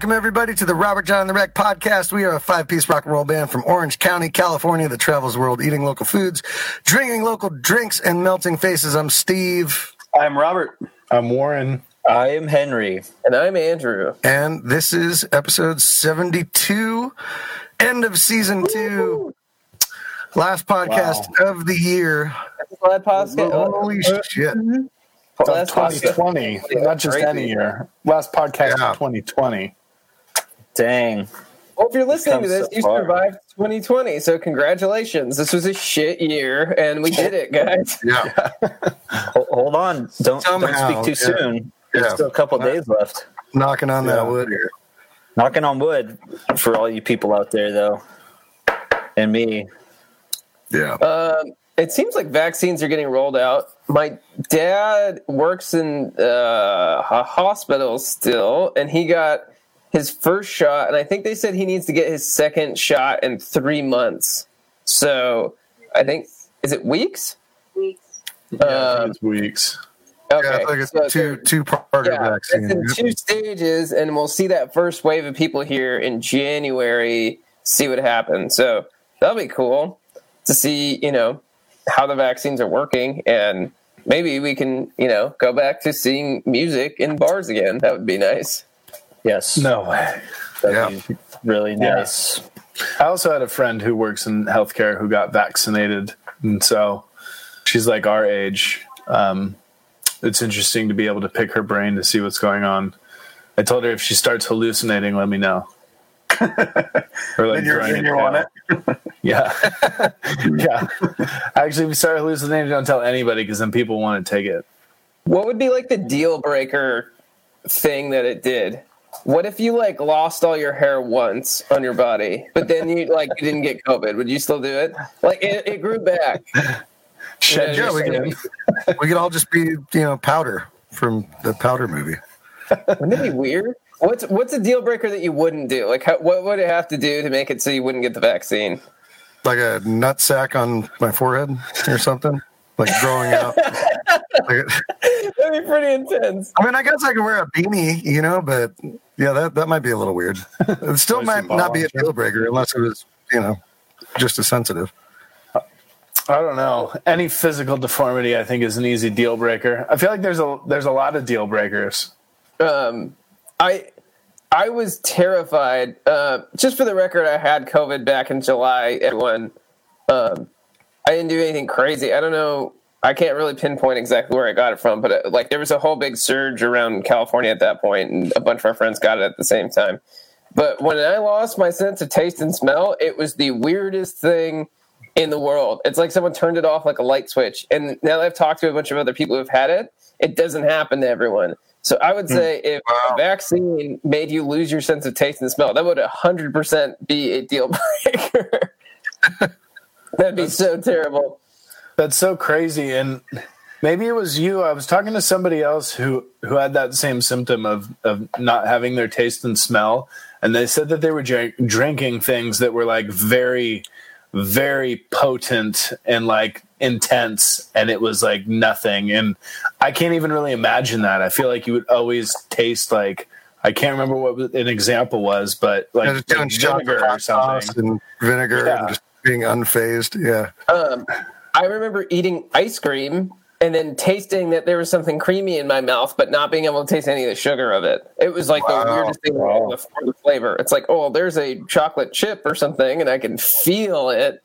Welcome, everybody, to the Robert Jon the Wreck podcast. We are a five piece rock and roll band from Orange County, California that travels the world eating local foods, drinking local drinks, and melting faces. I'm Steve. I'm Robert. I'm Warren. I am Henry. And I'm Andrew. And this is episode 72, end of season two. Last podcast wow. of the year. Last podcast. Holy shit. Last 2020, not just any year. Last podcast yeah. of 2020. Dang. Well, if you're listening to this, so you far. survived 2020. So congratulations. This was a shit year, and we did it, guys. Yeah. Hold on. Don't, Somehow, don't speak too yeah. soon. There's yeah. still a couple days left. Knocking on that wood here. Knocking on wood for all you people out there, though, and me. Yeah. Um, it seems like vaccines are getting rolled out. My dad works in uh, a hospital still, and he got his first shot, and I think they said he needs to get his second shot in three months. So I think is it weeks? Weeks. Yeah, um, it's weeks. Okay. Yeah, I think it's so two two part yeah, vaccine. It's in two stages, and we'll see that first wave of people here in January. See what happens. So that'll be cool to see. You know how the vaccines are working and maybe we can you know go back to seeing music in bars again that would be nice yes no way that'd yeah. be really nice yeah. i also had a friend who works in healthcare who got vaccinated and so she's like our age um, it's interesting to be able to pick her brain to see what's going on i told her if she starts hallucinating let me know or like you're, you're on it. yeah, yeah. Actually, if we started hallucinating. Don't tell anybody because then people want to take it. What would be like the deal breaker thing that it did? What if you like lost all your hair once on your body, but then you like you didn't get COVID? Would you still do it? Like it, it grew back. yeah, yeah we could, we could all just be you know powder from the powder movie. Wouldn't it be weird? What's what's a deal breaker that you wouldn't do? Like, how, what would it have to do to make it so you wouldn't get the vaccine? Like a nut sack on my forehead or something, like growing out. That'd be pretty intense. I mean, I guess I could wear a beanie, you know, but yeah, that that might be a little weird. It still might not be a deal breaker unless it was, you know, just as sensitive. I don't know. Any physical deformity, I think, is an easy deal breaker. I feel like there's a there's a lot of deal breakers. Um, I I was terrified. Uh, just for the record, I had COVID back in July. Everyone, um, I didn't do anything crazy. I don't know. I can't really pinpoint exactly where I got it from, but uh, like there was a whole big surge around California at that point, and a bunch of our friends got it at the same time. But when I lost my sense of taste and smell, it was the weirdest thing in the world. It's like someone turned it off like a light switch. And now that I've talked to a bunch of other people who've had it, it doesn't happen to everyone. So I would hmm. say if wow. a vaccine made you lose your sense of taste and smell, that would 100% be a deal breaker. That'd be so terrible. That's so crazy. And maybe it was you. I was talking to somebody else who, who had that same symptom of, of not having their taste and smell. And they said that they were drink, drinking things that were like very, very potent and like intense and it was like nothing and i can't even really imagine that i feel like you would always taste like i can't remember what an example was but like, like vinegar or something and vinegar yeah. and just being unfazed yeah um, i remember eating ice cream and then tasting that there was something creamy in my mouth, but not being able to taste any of the sugar of it. It was like wow. the weirdest thing wow. the flavor. It's like, oh, there's a chocolate chip or something, and I can feel it,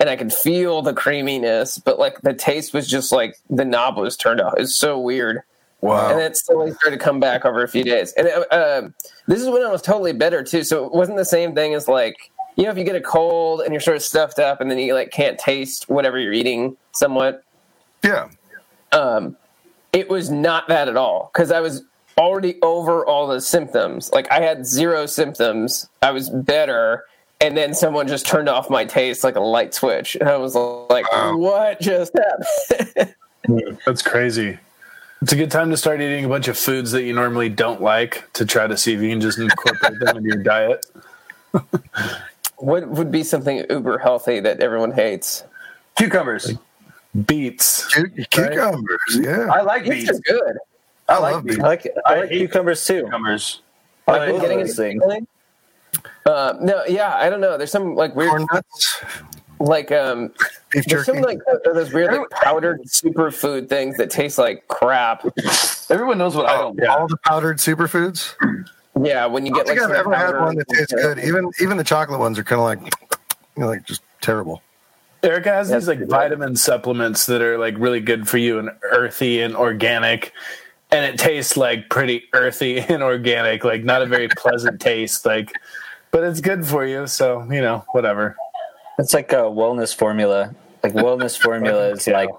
and I can feel the creaminess, but like the taste was just like the knob was turned off. It's so weird. Wow. And then it slowly started to come back over a few days. And uh, this is when I was totally better too. So it wasn't the same thing as like, you know, if you get a cold and you're sort of stuffed up and then you like can't taste whatever you're eating somewhat. Yeah. Um, it was not that at all because I was already over all the symptoms. Like I had zero symptoms. I was better and then someone just turned off my taste like a light switch and i was like wow. what just happened that's crazy it's a good time to start eating a bunch of foods that you normally don't like to try to see if you can just incorporate them into your diet what would be something uber healthy that everyone hates cucumbers like beets cucumbers right? yeah i like beets, beets. are good i, I like beets i like, I like cucumbers too cucumbers I've been getting these things. Uh, no, yeah, I don't know. There's some like weird Corn nuts. like um Beef there's some jerky. like uh, those weird like powdered superfood things that taste like crap. Everyone knows what I don't. All the powdered superfoods. Yeah, when you I get don't like think I've some ever had one that tastes good. Even even the chocolate ones are kind of like, you know, like just terrible. Erica has That's these like good. vitamin supplements that are like really good for you and earthy and organic. And it tastes like pretty earthy and organic, like not a very pleasant taste, like but it's good for you, so you know, whatever. It's like a wellness formula. Like wellness formula is like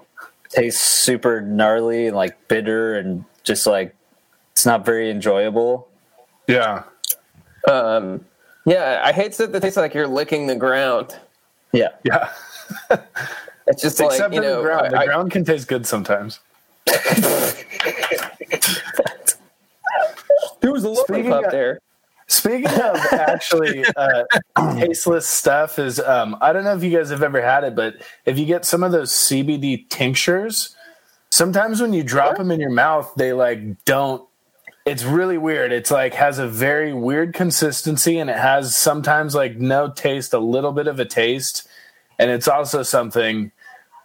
tastes super gnarly and like bitter and just like it's not very enjoyable. Yeah. Um, yeah, I hate stuff that tastes like you're licking the ground. Yeah. Yeah. It's just like Except you know, the ground. The I- I- ground can taste good sometimes. there was a lollipop Speaking of- there. Speaking of actually uh, tasteless stuff, is um, I don't know if you guys have ever had it, but if you get some of those CBD tinctures, sometimes when you drop them in your mouth, they like don't. It's really weird. It's like has a very weird consistency, and it has sometimes like no taste, a little bit of a taste, and it's also something.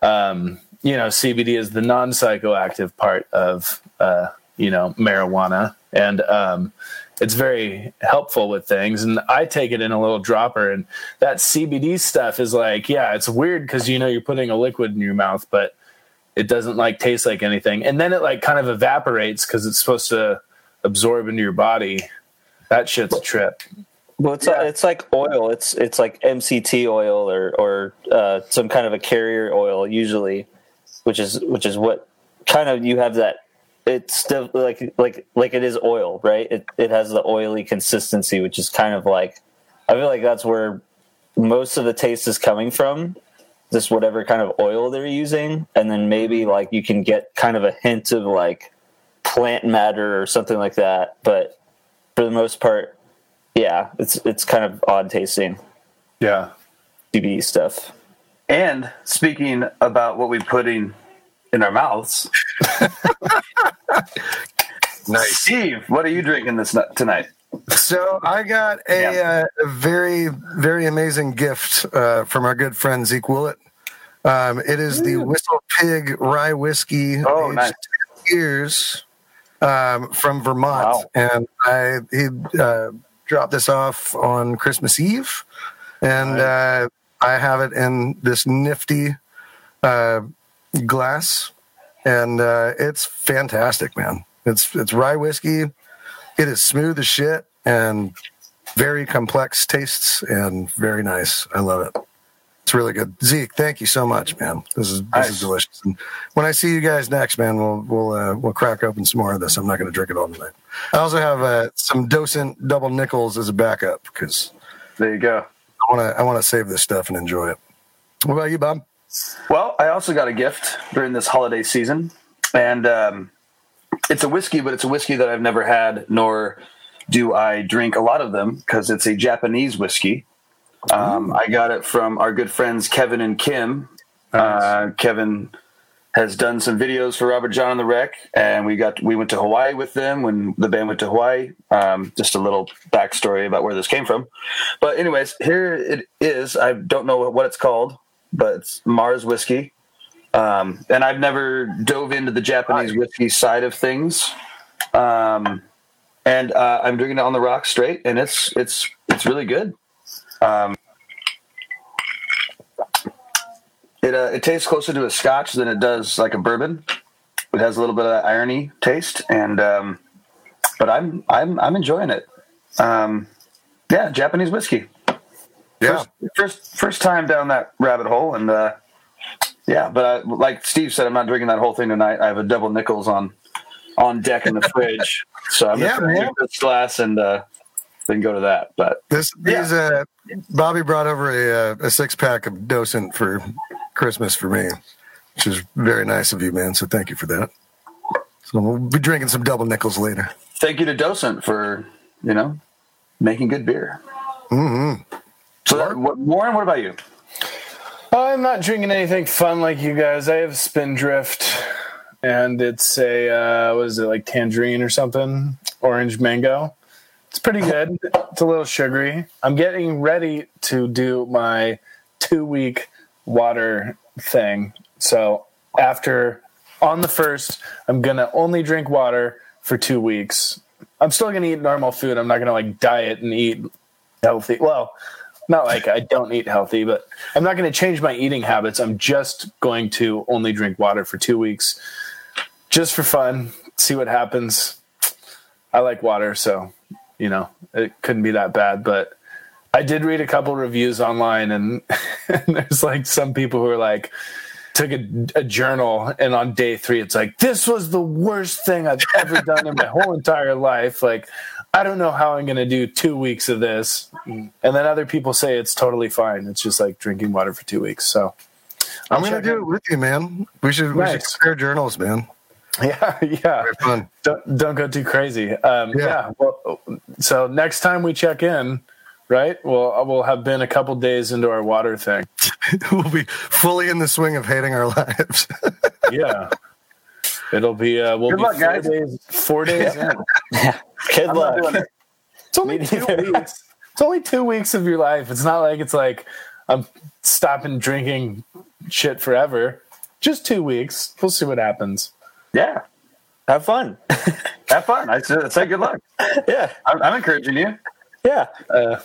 Um, you know, CBD is the non psychoactive part of uh, you know marijuana, and um, it's very helpful with things and i take it in a little dropper and that cbd stuff is like yeah it's weird because you know you're putting a liquid in your mouth but it doesn't like taste like anything and then it like kind of evaporates because it's supposed to absorb into your body that shit's a trip Well, it's it's like oil. It's it's like MCT oil or or uh, some kind of a carrier oil usually, which is which is what kind of you have that. It's still like like like it is oil, right? It it has the oily consistency, which is kind of like I feel like that's where most of the taste is coming from. Just whatever kind of oil they're using, and then maybe like you can get kind of a hint of like plant matter or something like that. But for the most part, yeah, it's it's kind of odd tasting yeah CBD stuff. And speaking about what we put in in our mouths, Nice. Steve, what are you drinking this tonight? So I got a, Yeah. uh, a very, very amazing gift uh, from our good friend Zeke Willett. Um, it is the Whistle Pig Rye Whiskey, Oh, aged nice. 10 years um, from Vermont, Wow. and I he uh, dropped this off on Christmas Eve, and uh, I have it in this nifty uh, glass, and uh, it's fantastic, man. It's it's rye whiskey. It is smooth as shit and very complex tastes and very nice. I love it. Really good. Zeke, thank you so much, man. This is this Nice. is delicious. And when I see you guys next, man, we'll we'll uh, we'll crack open some more of this. I'm not going to drink it all tonight. I also have uh, some docent double nickels as a backup because There you go. I want to I want to save this stuff and enjoy it. What about you, Bob? Well, I also got a gift during this holiday season, and um, it's a whiskey, but it's a whiskey that I've never had, nor do I drink a lot of them because it's a Japanese whiskey. Um, I got it from our good friends Kevin and Kim. Uh, Kevin has done some videos for Robert Jon on the Wreck, and we got we went to Hawaii with them when the band went to Hawaii. Um, just a little backstory about where this came from. But anyways, here it is. I don't know what it's called, but it's Mars whiskey. Um, and I've never dove into the Japanese whiskey side of things. Um, and uh, I'm drinking it on the rock straight, and it's it's it's really good. Um, it uh, it tastes closer to a Scotch than it does like a bourbon. It has a little bit of that irony taste, and um, but I'm I'm I'm enjoying it. Um, yeah, Japanese whiskey. Yeah, First, first first time down that rabbit hole, and uh, yeah, but I, like Steve said, I'm not drinking that whole thing tonight. I have a double nickels on on deck in the fridge, so I'm Yeah, just gonna drink this glass and uh, then go to that. But this Yeah. uh, Bobby brought over a uh, a six pack of docent for Christmas for me, which is very nice of you, man. So thank you for that. So we'll be drinking some double nickels later. thank you to Docent for you know making good beer. Mm-hmm. So that, what, Warren, what about you? I'm not drinking anything fun like you guys. I have Spindrift, and it's a uh, what is it like tangerine or something? Orange mango. It's pretty good. It's a little sugary. I'm getting ready to do my two week water thing. So after on the first, I'm gonna only drink water for two weeks. I'm still gonna eat normal food. I'm not gonna like diet and eat healthy. Well, not like I don't eat healthy, but I'm not gonna change my eating habits. I'm just going to only drink water for two weeks, just for fun. See what happens. I like water, so you know it couldn't be that bad. But I did read a couple reviews online, and, and there's like some people who are like took a, a, journal, and on day three, it's like this was the worst thing I've ever done in my whole entire life. Like I don't know how I'm going to do two weeks of this, and then other people say it's totally fine. It's just like drinking water for two weeks. So I'm going to do it with you, man. We should nice. we should compare journals, man. Yeah, yeah. Fun. Don't, don't go too crazy. Um, yeah. yeah. Well, so next time we check in, right? Well, we'll have been a couple days into our water thing. we'll be fully in the swing of hating our lives. yeah. It'll be uh, we'll Good be luck, four guys. days four days in. Yeah. Good I'm luck. It's only two weeks. It's only two weeks of your life. It's not like it's like I'm stopping drinking shit forever. Just two weeks. We'll see what happens. Yeah. Have fun. Have fun. I say, good luck. Yeah. I'm, I'm encouraging you. Yeah. Uh,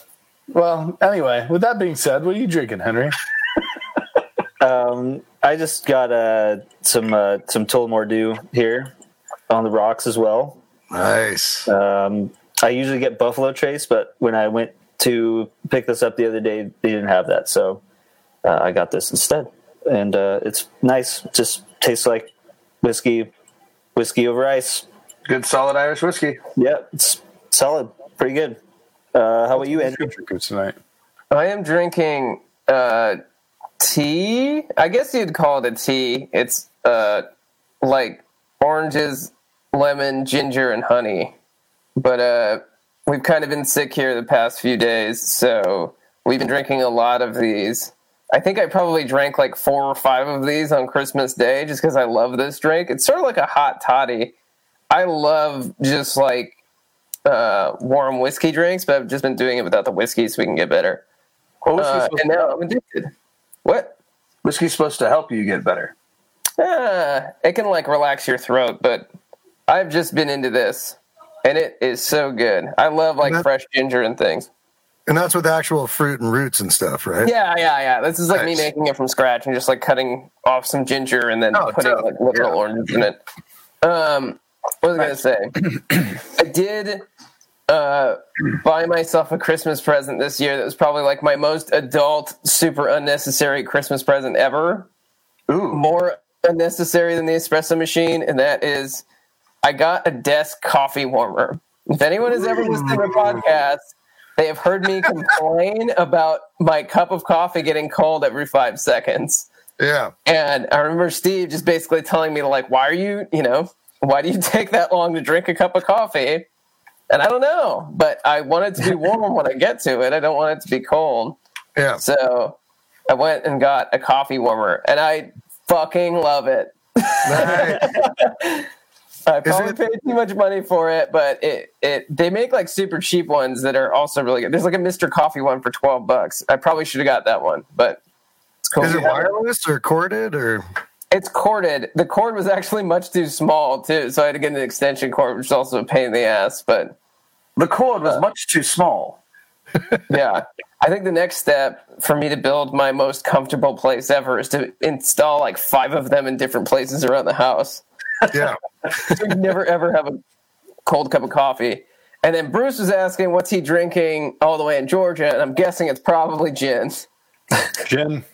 well, anyway, with that being said, what are you drinking, Henry? um, I just got uh, some uh, some Tullamore Dew here on the rocks as well. Nice. Um, I usually get Buffalo Trace, but when I went to pick this up the other day, they didn't have that, so uh, I got this instead, and uh, it's nice. Just tastes like whiskey, whiskey over ice. Good solid Irish whiskey. Yeah, it's solid, pretty good. Uh, how about you, Andrew? tonight. I am drinking uh, tea. I guess you'd call it a tea. It's uh, like oranges, lemon, ginger, and honey. But uh, we've kind of been sick here the past few days, so we've been drinking a lot of these. I think I probably drank like four or five of these on Christmas Day just because I love this drink. It's sort of like a hot toddy. I love just like uh, warm whiskey drinks, but I've just been doing it without the whiskey so we can get better. Well, uh, and now I'm addicted. What? Whiskey's supposed to help you get better. Uh, it can like relax your throat, but I've just been into this, and it is so good. I love like fresh ginger and things. And that's with actual fruit and roots and stuff, right? Yeah, yeah, yeah. This is like nice. me making it from scratch and just like cutting off some ginger and then oh, putting like literal yeah. oranges in it. Um, what was I gonna say? I did uh, buy myself a Christmas present this year that was probably like my most adult, super unnecessary Christmas present ever. Ooh. More unnecessary than the espresso machine, and that is I got a desk coffee warmer. If anyone has ever listened to a podcast, they have heard me complain about my cup of coffee getting cold every five seconds. Yeah. And I remember Steve just basically telling me to like, why are you, you know, why do you take that long to drink a cup of coffee? And I don't know, but I want it to be warm when I get to it. I don't want it to be cold. Yeah. So I went and got a coffee warmer, and I fucking love it. Nice. I probably paid too much money for it, but it it they make like super cheap ones that are also really good. There's like a Mr. Coffee one for twelve bucks. I probably should have got that one, but it's cool. Is it wireless or corded or? It's corded. The cord was actually much too small too, so I had to get an extension cord, which is also a pain in the ass. But the cord was uh, much too small. yeah, I think the next step for me to build my most comfortable place ever is to install like five of them in different places around the house. Yeah, so you never ever have a cold cup of coffee. And then Bruce was asking, "What's he drinking all the way in Georgia?" And I'm guessing it's probably gin. Gin.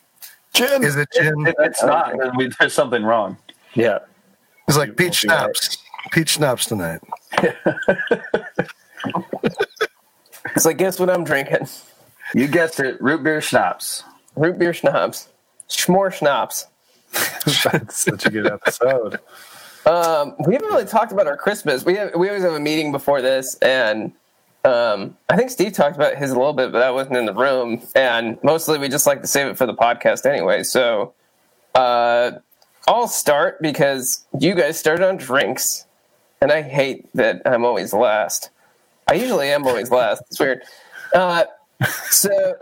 Gin. Is it gin? It, it's not. There's something wrong. Yeah. It's like peach schnapps. Peach schnapps tonight. it's like, guess what I'm drinking? You guessed it. Root beer schnapps. Root beer schnapps. Schmore schnapps. That's such a good episode. Um, we haven't really talked about our Christmas. We have, we always have a meeting before this, and um, I think Steve talked about his a little bit, but I wasn't in the room. And mostly we just like to save it for the podcast anyway. So uh, I'll start because you guys started on drinks, and I hate that I'm always last. I usually am always last. It's weird. Uh, so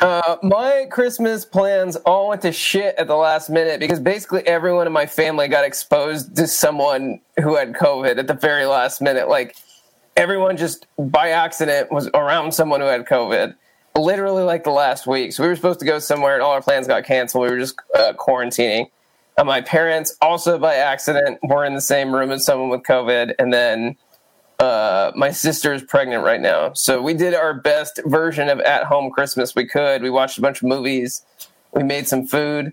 uh, my Christmas plans all went to shit at the last minute because basically everyone in my family got exposed to someone who had COVID at the very last minute. Like everyone just by accident was around someone who had COVID. Literally like the last week. So we were supposed to go somewhere and all our plans got canceled. We were just uh, quarantining. And my parents also by accident were in the same room as someone with COVID. And then uh, my sister is pregnant right now. So we did our best version of at home Christmas we could. We watched a bunch of movies. We made some food.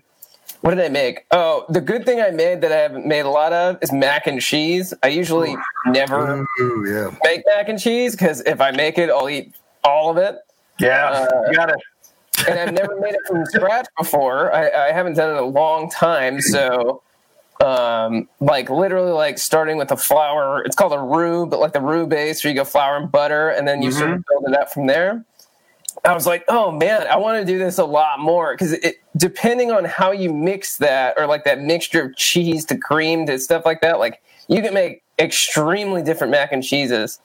What did I make? Oh, the good thing I made that I haven't made a lot of is mac and cheese. I usually never Ooh, yeah. make mac and cheese because if I make it, I'll eat all of it. Yeah, Uh, you got it. And I've never made it from scratch before. I, I haven't done it in a long time. So, um, like literally, like starting with a flour. It's called a roux, but like the roux base, where you go flour and butter, and then you sort of build it up from there. I was like, oh man, I want to do this a lot more because it depending on how you mix that or like that mixture of cheese to cream to stuff like that, like you can make extremely different mac and cheeses.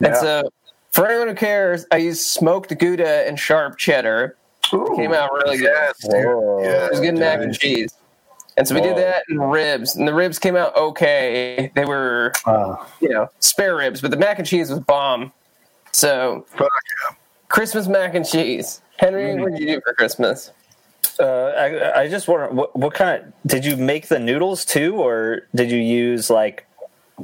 And so, for anyone who cares, I used smoked Gouda and sharp cheddar. Came out really good. Yes. Yeah. It was good mac and cheese. And so we did that and ribs, and the ribs came out okay. They were, you know, spare ribs, but the mac and cheese was bomb. So Fuck Christmas mac and cheese. Henry, what did you do for Christmas? Uh, I, I just wonder what, what kind of did you make the noodles too, or did you use like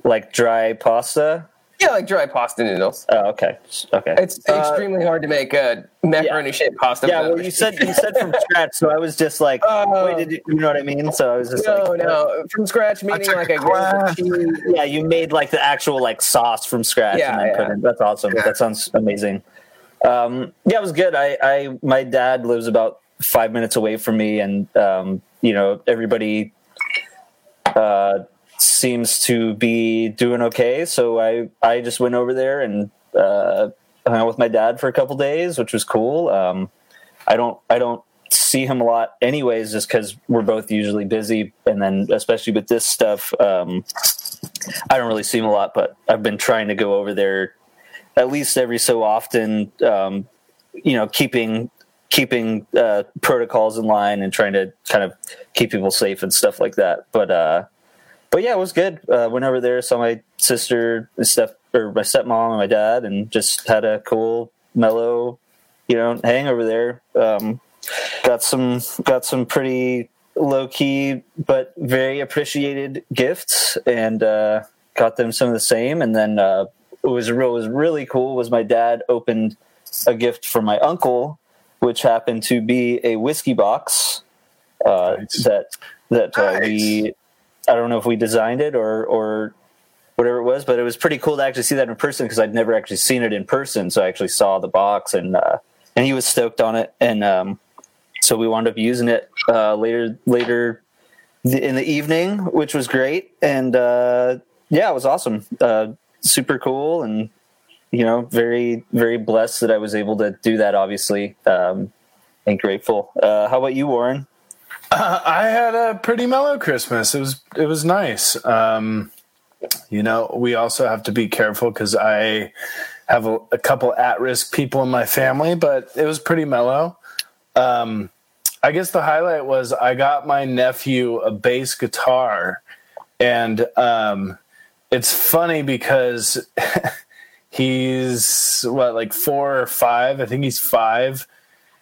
like dry pasta? Yeah, like dry pasta noodles. Oh, okay, okay. It's extremely hard to make a macaroni shaped pasta. yeah, well, you said you said from scratch, so I was just like, Oh. wait, did you, you know what I mean? So I was just no, like, no, from scratch meaning like a class. cheese. yeah, you made like the actual like sauce from scratch Yeah, and then yeah. put in. That's awesome. Yeah. That sounds amazing. Um, yeah, it was good. I, I, my dad lives about five minutes away from me, and um, you know, everybody uh, seems to be doing okay. So I, I just went over there and uh, hung out with my dad for a couple days, which was cool. Um, I don't, I don't see him a lot, anyways, just because we're both usually busy, and then especially with this stuff. Um, I don't really see him a lot, but I've been trying to go over there at least every so often. Um, you know, keeping keeping uh, protocols in line and trying to kind of keep people safe and stuff like that. But uh, but yeah, it was good. Uh, went over there, saw my sister, step or my stepmom and my dad, and just had a cool, mellow, you know, hang over there. Um, got some got some pretty low key but very appreciated gifts, and uh, got them some of the same. And then uh, it was real was really cool was my dad opened a gift for my uncle, which happened to be a whiskey box uh, Nice. that that uh, Nice. we I don't know if we designed it or or whatever it was, but it was pretty cool to actually see that in person because I'd never actually seen it in person. So I actually saw the box and uh, and he was stoked on it, and um, so we wound up using it uh, later later in the evening, which was great, and uh, yeah, it was awesome, uh, super cool, and you know, very very blessed that I was able to do that. Obviously, um, and grateful. Uh, how about you, Warren? Uh, I had a pretty mellow Christmas. It was it was nice. Um, you know, we also have to be careful because I have a, a couple at risk people in my family, but it was pretty mellow. Um, I guess the highlight was I got my nephew a bass guitar, and um, it's funny because he's what like four or five. I think he's five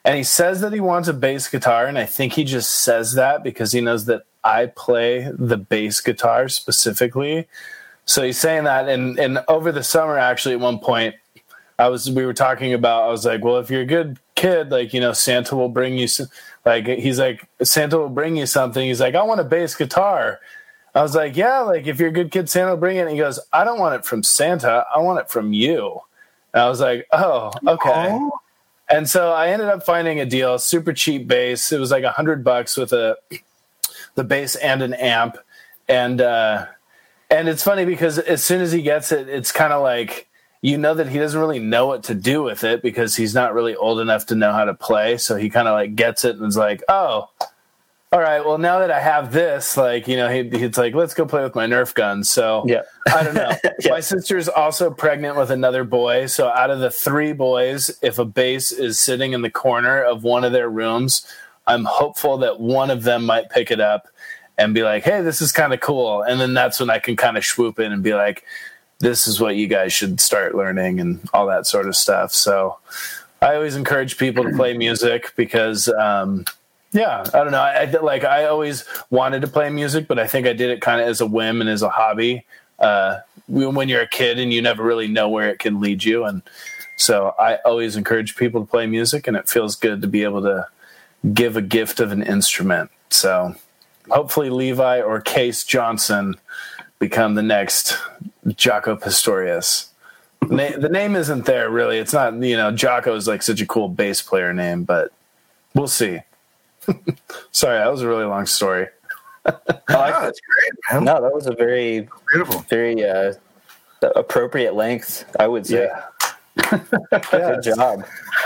and he says that he wants a bass guitar and i think he just says that because he knows that i play the bass guitar specifically. So he's saying that and and over the summer actually at one point i was we were talking about i was like well if you're a good kid like you know santa will bring you s- like he's like santa will bring you something. He's like i want a bass guitar. I was like yeah like if you're a good kid santa will bring it. And he goes i don't want it from santa. I want it from you. And i was like oh okay. Oh, and so I ended up finding a deal, super cheap bass. It was like a hundred bucks with a the bass and an amp. And uh and it's funny because as soon as he gets it, it's kind of like you know that he doesn't really know what to do with it because he's not really old enough to know how to play. So he kind of like gets it and is like, oh, all right, well, now that I have this, like, you know, he, he's like, let's go play with my Nerf gun. So Yeah. I don't know. Yeah. My sister's also pregnant with another boy. So out of the three boys, if a bass is sitting in the corner of one of their rooms, I'm hopeful that one of them might pick it up and be like, hey, this is kind of cool. And then that's when I can kind of swoop in and be like, this is what you guys should start learning and all that sort of stuff. So I always encourage people to play music because, um, yeah, I don't know. I, I like I always wanted to play music, but I think I did it kind of as a whim and as a hobby. Uh, when you're a kid and you never really know where it can lead you, and so I always encourage people to play music, and it feels good to be able to give a gift of an instrument. So hopefully, Levi or Case Johnson become the next Jaco Pastorius. Na- the name isn't there really. It's not you know Jaco is like such a cool bass player name, but we'll see. Sorry, that was a really long story. I like Oh, that. that's great, man. No, that was a very, Beautiful. very uh, appropriate length, I would say. Yeah. Good job.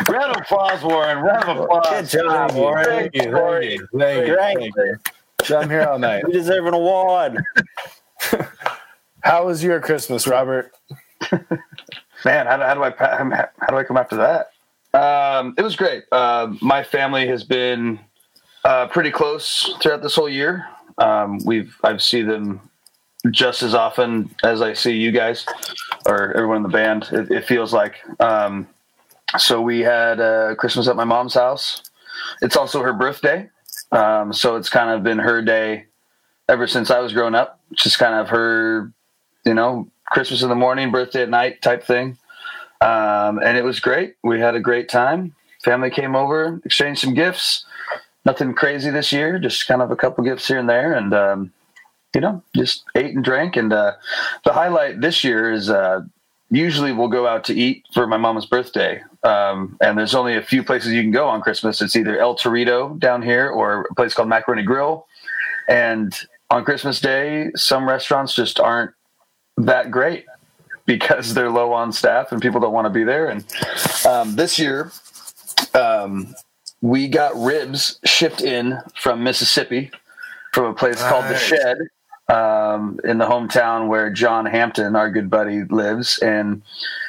Round of applause, Warren. Round of applause. Good job, Warren. Thank you. Thank you. Thank you. Great. Thank you. I'm here all night. You deserve an award. How was your Christmas, Robert? Man, how, do- how do I how do I come after that? Um, it was great. Uh, my family has been uh, pretty close throughout this whole year. Um, we've I've seen them just as often as I see you guys or everyone in the band. It, it feels like. Um, so we had uh, Christmas at my mom's house. It's also her birthday, um, so it's kind of been her day ever since I was growing up. It's just kind of her, you know, Christmas in the morning, birthday at night type thing. Um, and it was great. We had a great time. Family came over, exchanged some gifts. Nothing crazy this year, just kind of a couple gifts here and there, and um, you know, just ate and drank. And uh, the highlight this year is uh, usually we'll go out to eat for my mama's birthday, um, and there's only a few places you can go on Christmas. It's either El Torito down here or a place called Macaroni Grill. And on Christmas Day, some restaurants just aren't that great because they're low on staff and people don't want to be there. And um, this year, um, we got ribs shipped in from Mississippi from a place called The Shed um, in the hometown where John Hampton, our good buddy, lives. And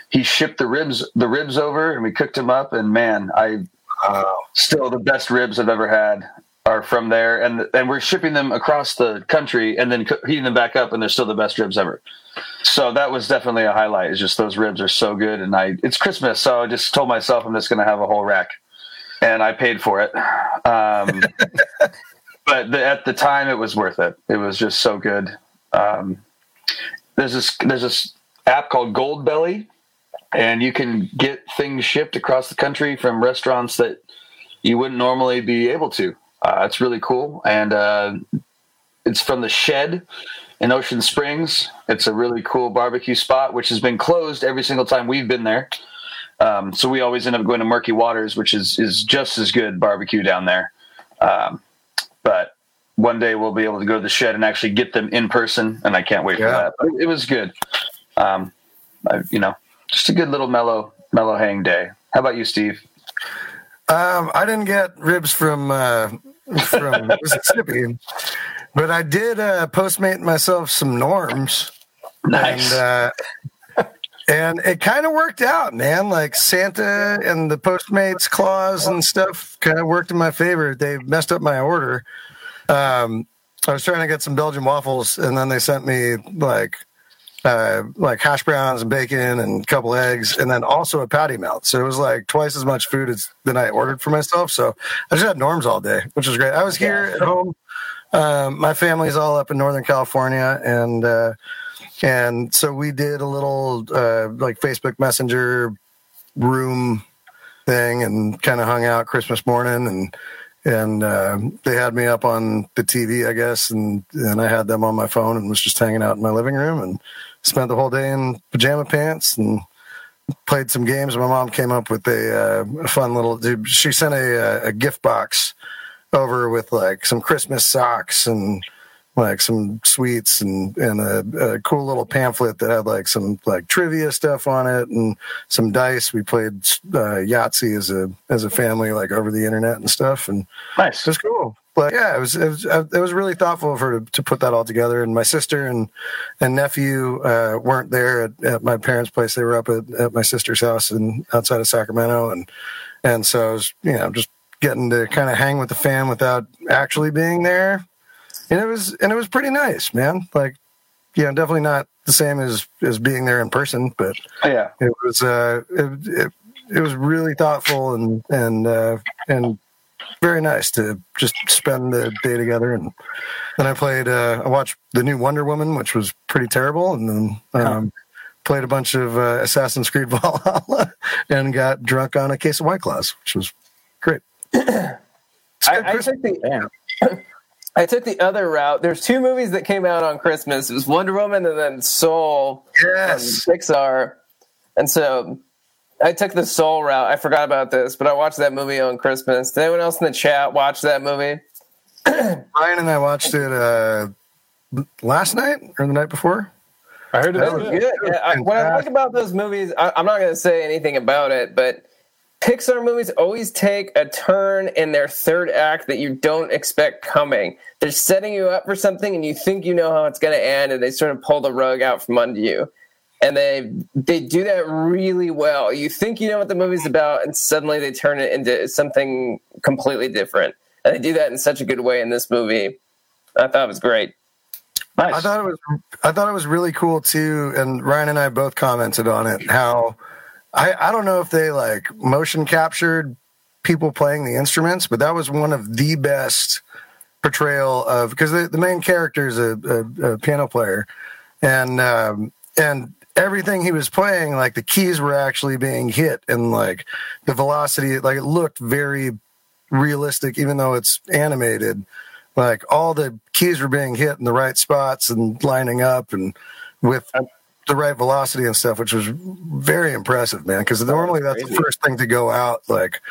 he shipped the ribs, the ribs over, and we cooked them up. And man, I Wow. still the best ribs I've ever had are from there, and and we're shipping them across the country and then heating them back up, and they're still the best ribs ever. So that was definitely a highlight. Is just those ribs are so good, and I it's Christmas, so I just told myself I'm just going to have a whole rack, and I paid for it. Um, but the, at the time, it was worth it. It was just so good. Um, there's this there's this app called Goldbelly, and you can get things shipped across the country from restaurants that you wouldn't normally be able to. Uh, it's really cool, and uh, it's from the Shed in Ocean Springs. It's a really cool barbecue spot, which has been closed every single time we've been there. Um, so we always end up going to Murky Waters, which is is just as good barbecue down there. Um, but one day we'll be able to go to the Shed and actually get them in person, and I can't wait for that. But it, it was good. Um, I, you know, just a good little mellow mellow hang day. How about you, Steve? Um, I didn't get ribs from uh, from Mississippi, but I did uh, postmate myself some norms, Nice. and uh, and it kind of worked out, man. Like Santa and the Postmates clause and stuff kind of worked in my favor. They messed up my order. Um, I was trying to get some Belgian waffles, and then they sent me like uh, like hash browns and bacon and a couple eggs, and then also a patty melt. So it was like twice as much food as than I ordered for myself. So I just had norms all day, which was great. I was here at home. Um, my family's all up in Northern California, and uh, and so we did a little uh, like Facebook Messenger room thing, and kind of hung out Christmas morning, and and uh, they had me up on the TV, I guess, and and I had them on my phone, and was just hanging out in my living room, and spent the whole day in pajama pants and played some games. And my mom came up with a, uh, fun little. She sent a, a gift box over with like some Christmas socks and like some sweets and and a, a cool little pamphlet that had like some like trivia stuff on it and some dice. We played uh, Yahtzee as a as a family, like over the internet and stuff, and Nice. it was cool. But yeah, it was it was, it was really thoughtful of her to, to put that all together. And my sister and and nephew uh, weren't there at, at my parents' place. They were up at, at my sister's house and outside of Sacramento, and and so I was you know just getting to kind of hang with the fam without actually being there, and it was and it was pretty nice, man. Like, know, definitely not the same as as being there in person, but yeah. it was uh it, it, it was really thoughtful and and uh and very nice to just spend the day together. And then i played uh i watched the new wonder woman which was pretty terrible. And then um played a bunch of uh, assassin's creed valhalla and got drunk on a case of white claws which was great. I, I the I took the other route. There's two movies that came out on Christmas. It was Wonder Woman and then Soul yes from Pixar. And so I took the Soul route. I forgot about this, but I watched that movie on Christmas. Did anyone else in the chat watch that movie? ryan and i watched it uh last night or the night before I heard it That was was good. good. Yeah, I, what I like about those movies, I, I'm not going to say anything about it, but Pixar movies always take a turn in their third act that you don't expect coming. They're setting you up for something, and you think you know how it's going to end, and they sort of pull the rug out from under you. And they they do that really well. You think you know what the movie's about, and suddenly they turn it into something completely different. And they do that in such a good way in this movie. I thought it was great. Nice. I thought it was I thought it was really cool too, and Ryan and I both commented on it. How I I don't know if they like motion captured people playing the instruments, but that was one of the best portrayal of because the, the main character is a, a, a piano player, and um, and everything he was playing, like the keys were actually being hit, and like the velocity, like it looked very realistic, even though it's animated. Like all the keys were being hit in the right spots and lining up and with the right velocity and stuff, which was very impressive, man. Because normally that's the first thing to go out, like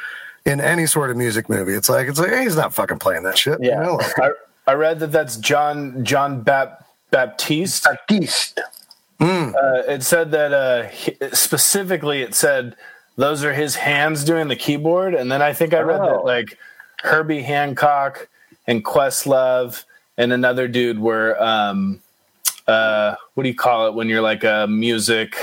in any sort of music movie. It's like it's like hey, he's not fucking playing that shit. Yeah. You know? like, I, I read that that's John John Bap, Baptiste. Baptiste. Uh, it said that uh, he- specifically, it said those are his hands doing the keyboard, and then I think I read Oh. that like Herbie Hancock and Questlove and another dude were um, uh, what do you call it when you're like a music?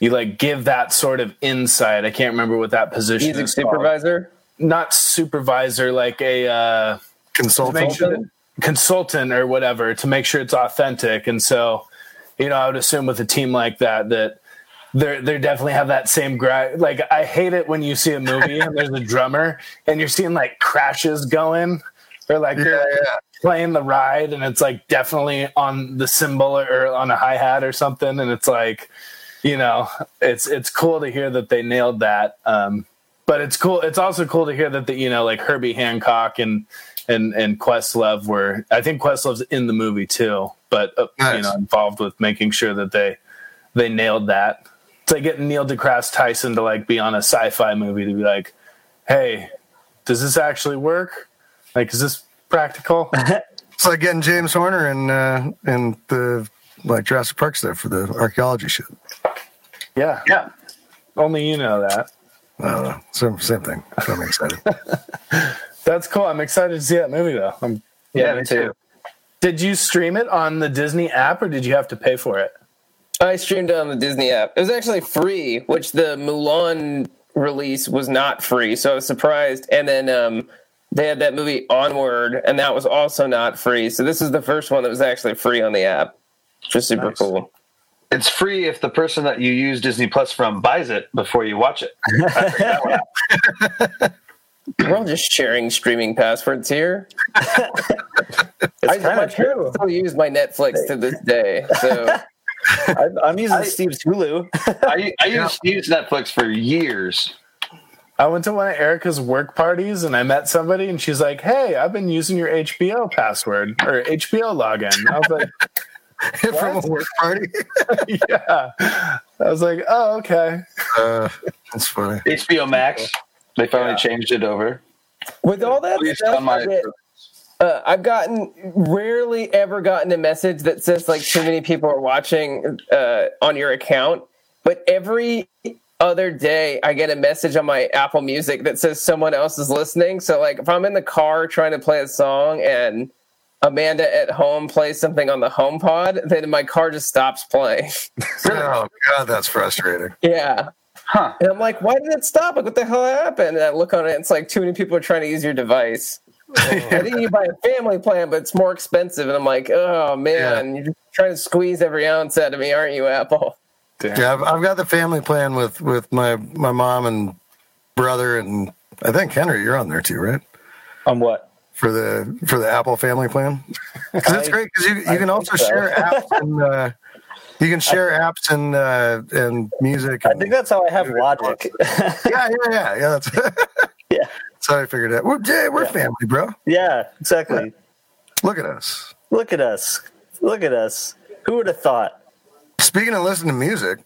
You like give that sort of insight. I can't remember what that position Music is called. supervisor. Not supervisor, like a. Uh, consulting. make sure that- consultant or whatever to make sure it's authentic. And so, you know, I would assume with a team like that that they're they definitely have that same grind. Like I hate it when you see a movie and there's a drummer and you're seeing like crashes going or like Yeah, yeah. Playing the ride and it's like definitely on the cymbal or on a hi hat or something and it's like you know it's it's cool to hear that they nailed that um but it's cool it's also cool to hear that the you know like herbie hancock and and and questlove were i think questlove's in the movie too but uh, you know involved with making sure that they they nailed that. It's like getting neil degrasse tyson to like be on a sci-fi movie to be like hey does this actually work? Like is this practical It's like getting James Horner and uh, and the like Jurassic Park stuff for the archaeology shit. yeah Yeah. only you know that I don't know. Same, same thing. I'm excited. that's cool i'm excited to see that movie though I'm, Yeah, me too. did you stream it on the disney app or did you have to pay for it I streamed it on the Disney app. It was actually free, which the Mulan release was not free, so I was surprised. And then um, they had that movie Onward, and that was also not free. So this is the first one that was actually free on the app, which is super Nice. cool. It's free if the person that you use Disney Plus from buys it before you watch it. I figured that one out. We're all just sharing streaming passwords here. It's I, kind of true. parents still use my Netflix to this day. So I'm, I'm using Steve's Hulu. I, I used, used Netflix for years. I went to one of Erica's work parties and I met somebody and she's like, "Hey, I've been using your HBO password or HBO login." I was like, From a work party. "Yeah." I was like, "Oh, okay." Uh, that's funny. HBO Max. They finally Yeah. changed it over. with all that At stuff, my- that- Uh, I've gotten rarely ever gotten a message that says like too many people are watching uh, on your account, but every other day I get a message on my Apple Music that says someone else is listening. So like if I'm in the car trying to play a song and Amanda at home plays something on the HomePod, then my car just stops playing. oh god, that's frustrating. yeah. Huh. And I'm like, why did it stop? Like, what the hell happened? And I look on it, it's like too many people are trying to use your device. Oh. I think you buy a family plan, but it's more expensive. And I'm like, oh man, you're trying to squeeze every ounce out of me, aren't you, Apple? Yeah, I've, I've got the family plan with with my my mom and brother, and I think Henry, you're on there too, right? On what? For the for the Apple family plan, because it's great because you you I can also so. share apps and uh, you can share apps and uh, and music. I And, think that's how I have Logic. yeah, yeah, yeah, yeah. That's Yeah. That's how I figured it. We're, yeah, we're family, bro. yeah, exactly. Look at us. Look at us. Look at us. Who would have thought? Speaking of listening to music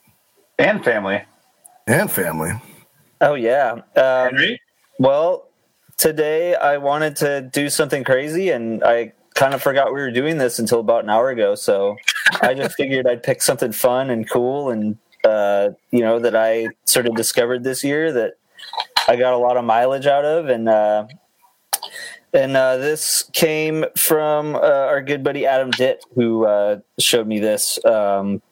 And family. and family, Oh yeah. Um, Henry? Well, today I wanted to do something crazy, and I kind of forgot we were doing this until about an hour ago. So I just figured I'd pick something fun and cool, and uh, you know that I sort of discovered this year that I got a lot of mileage out of, and uh, and uh, this came from uh, our good buddy Adam Ditt, who uh, showed me this. Um,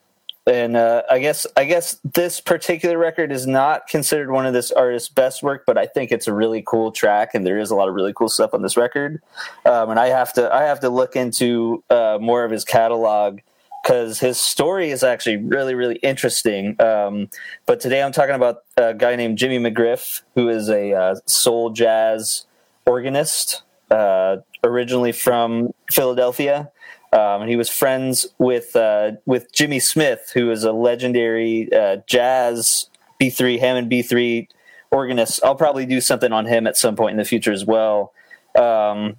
and uh, I guess I guess this particular record is not considered one of this artist's best work, but I think it's a really cool track, and there is a lot of really cool stuff on this record. Um, and I have to I have to look into uh, more of his catalog because his story is actually really really interesting. Um, but today I'm talking about a guy named Jimmy McGriff, who is a uh, soul jazz organist, uh, originally from Philadelphia. Um, and he was friends with uh, with Jimmy Smith, who is a legendary uh, jazz B three Hammond B three organist. I'll probably do something on him at some point in the future as well. Um,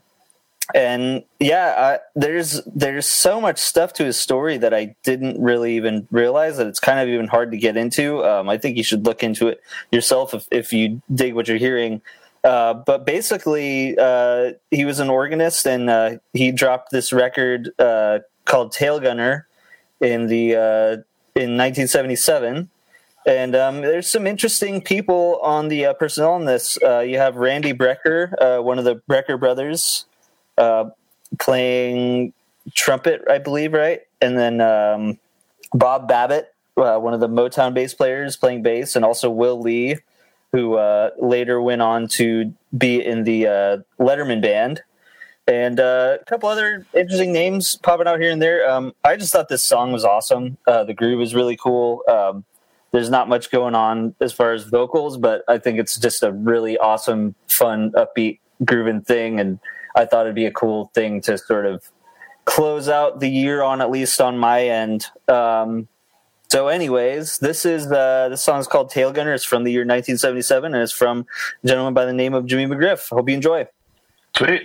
and yeah, I, there's there's so much stuff to his story that I didn't really even realize that it's kind of even hard to get into. Um, I think you should look into it yourself if, if you dig what you're hearing. Uh, but basically, uh, he was an organist, and uh, he dropped this record uh, called "Tail Gunner" in the uh, in 1977. And um, there's some interesting people on the personnel on this. You have Randy Brecker, one of the Brecker brothers, playing trumpet, I believe, right? And then um, Bob Babbitt, one of the Motown bass players, playing bass, and also Will Lee, who uh, later went on to be in the uh, Letterman band. And uh, a couple other interesting names popping out here and there. Um, I just thought this song was awesome. Uh, the groove is really cool. Um, there's not much going on as far as vocals, but I think it's just a really awesome, fun, upbeat, grooving thing. And I thought it'd be a cool thing to sort of close out the year on, at least on my end. Um, so, anyways, this is uh, this song is called "Tail Gunner." It's from the year 1977, and it's from a gentleman by the name of Jimmy McGriff. Hope you enjoy. Sweet.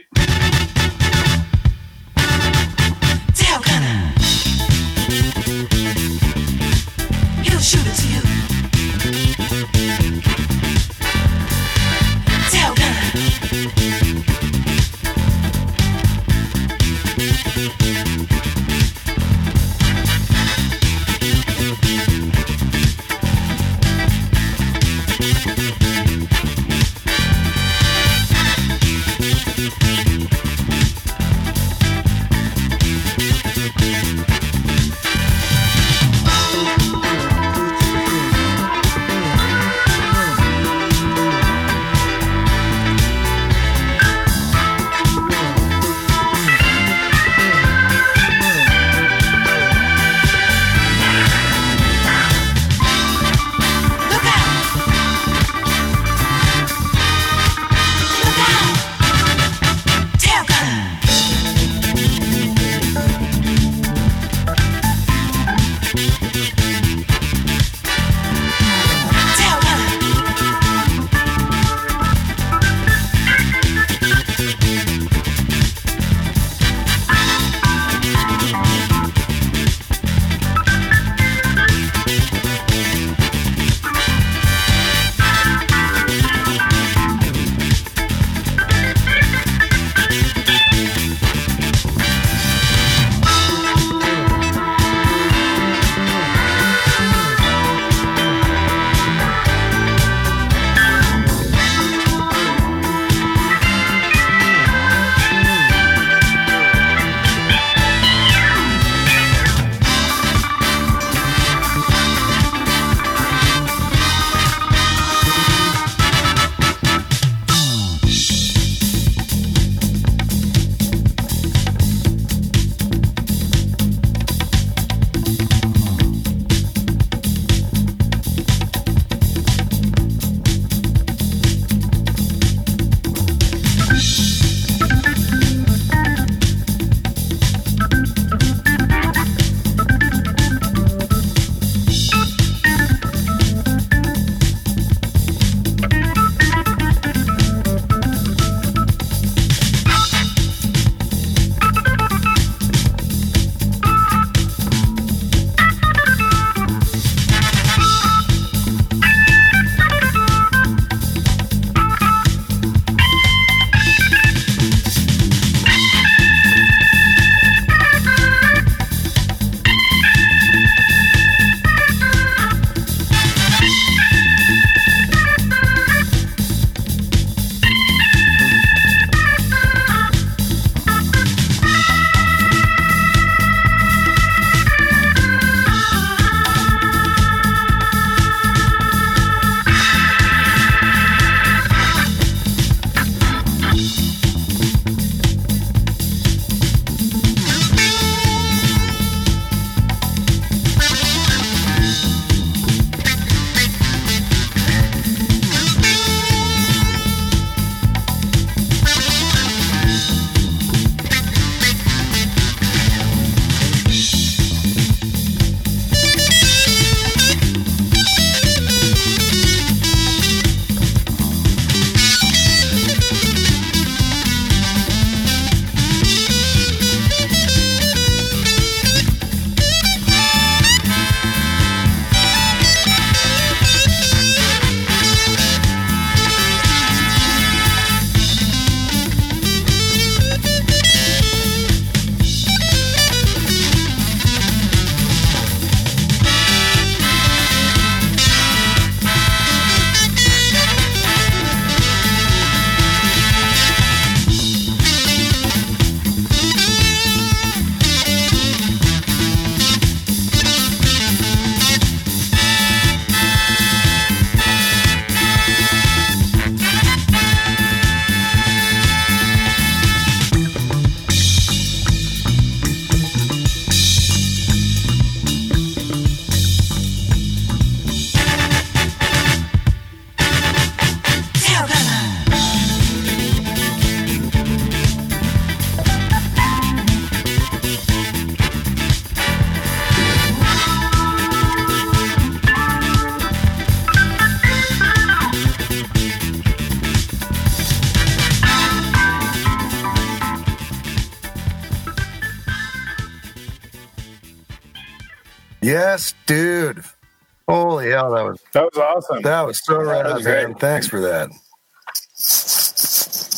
Awesome. that was so right That on, was great. man. Thanks for that.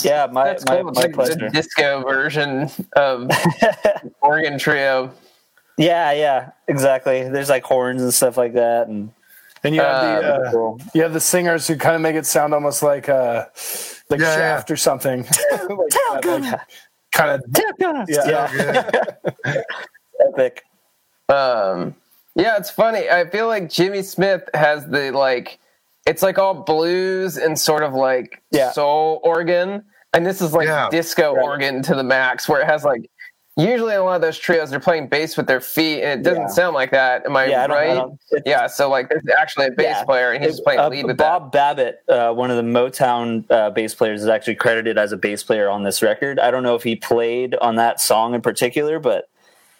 Yeah, my That's my, cool. It's my like pleasure. the disco version of organ trio. Yeah, yeah, exactly. There's like horns and stuff like that, and And you have the Uh, uh, cool. you have the singers who kind of make it sound almost like uh like Yeah, Shaft or something. like, kind of yeah. Good. epic. Um, yeah, it's funny. I feel like Jimmy Smith has the like, it's like all blues and sort of like Yeah. soul organ, and this is like Yeah. disco Right. organ to the max, where it has like. Usually, in a lot of those trios, they're playing bass with their feet, and it doesn't Yeah. sound like that. Am I Yeah, I don't- I right? don't- yeah, so like, there's actually a bass Yeah. player, and he's just playing Uh, lead with Bob Babbitt, uh, one of the Motown uh, bass players, is actually credited as a bass player on this record. I don't know if he played on that song in particular, but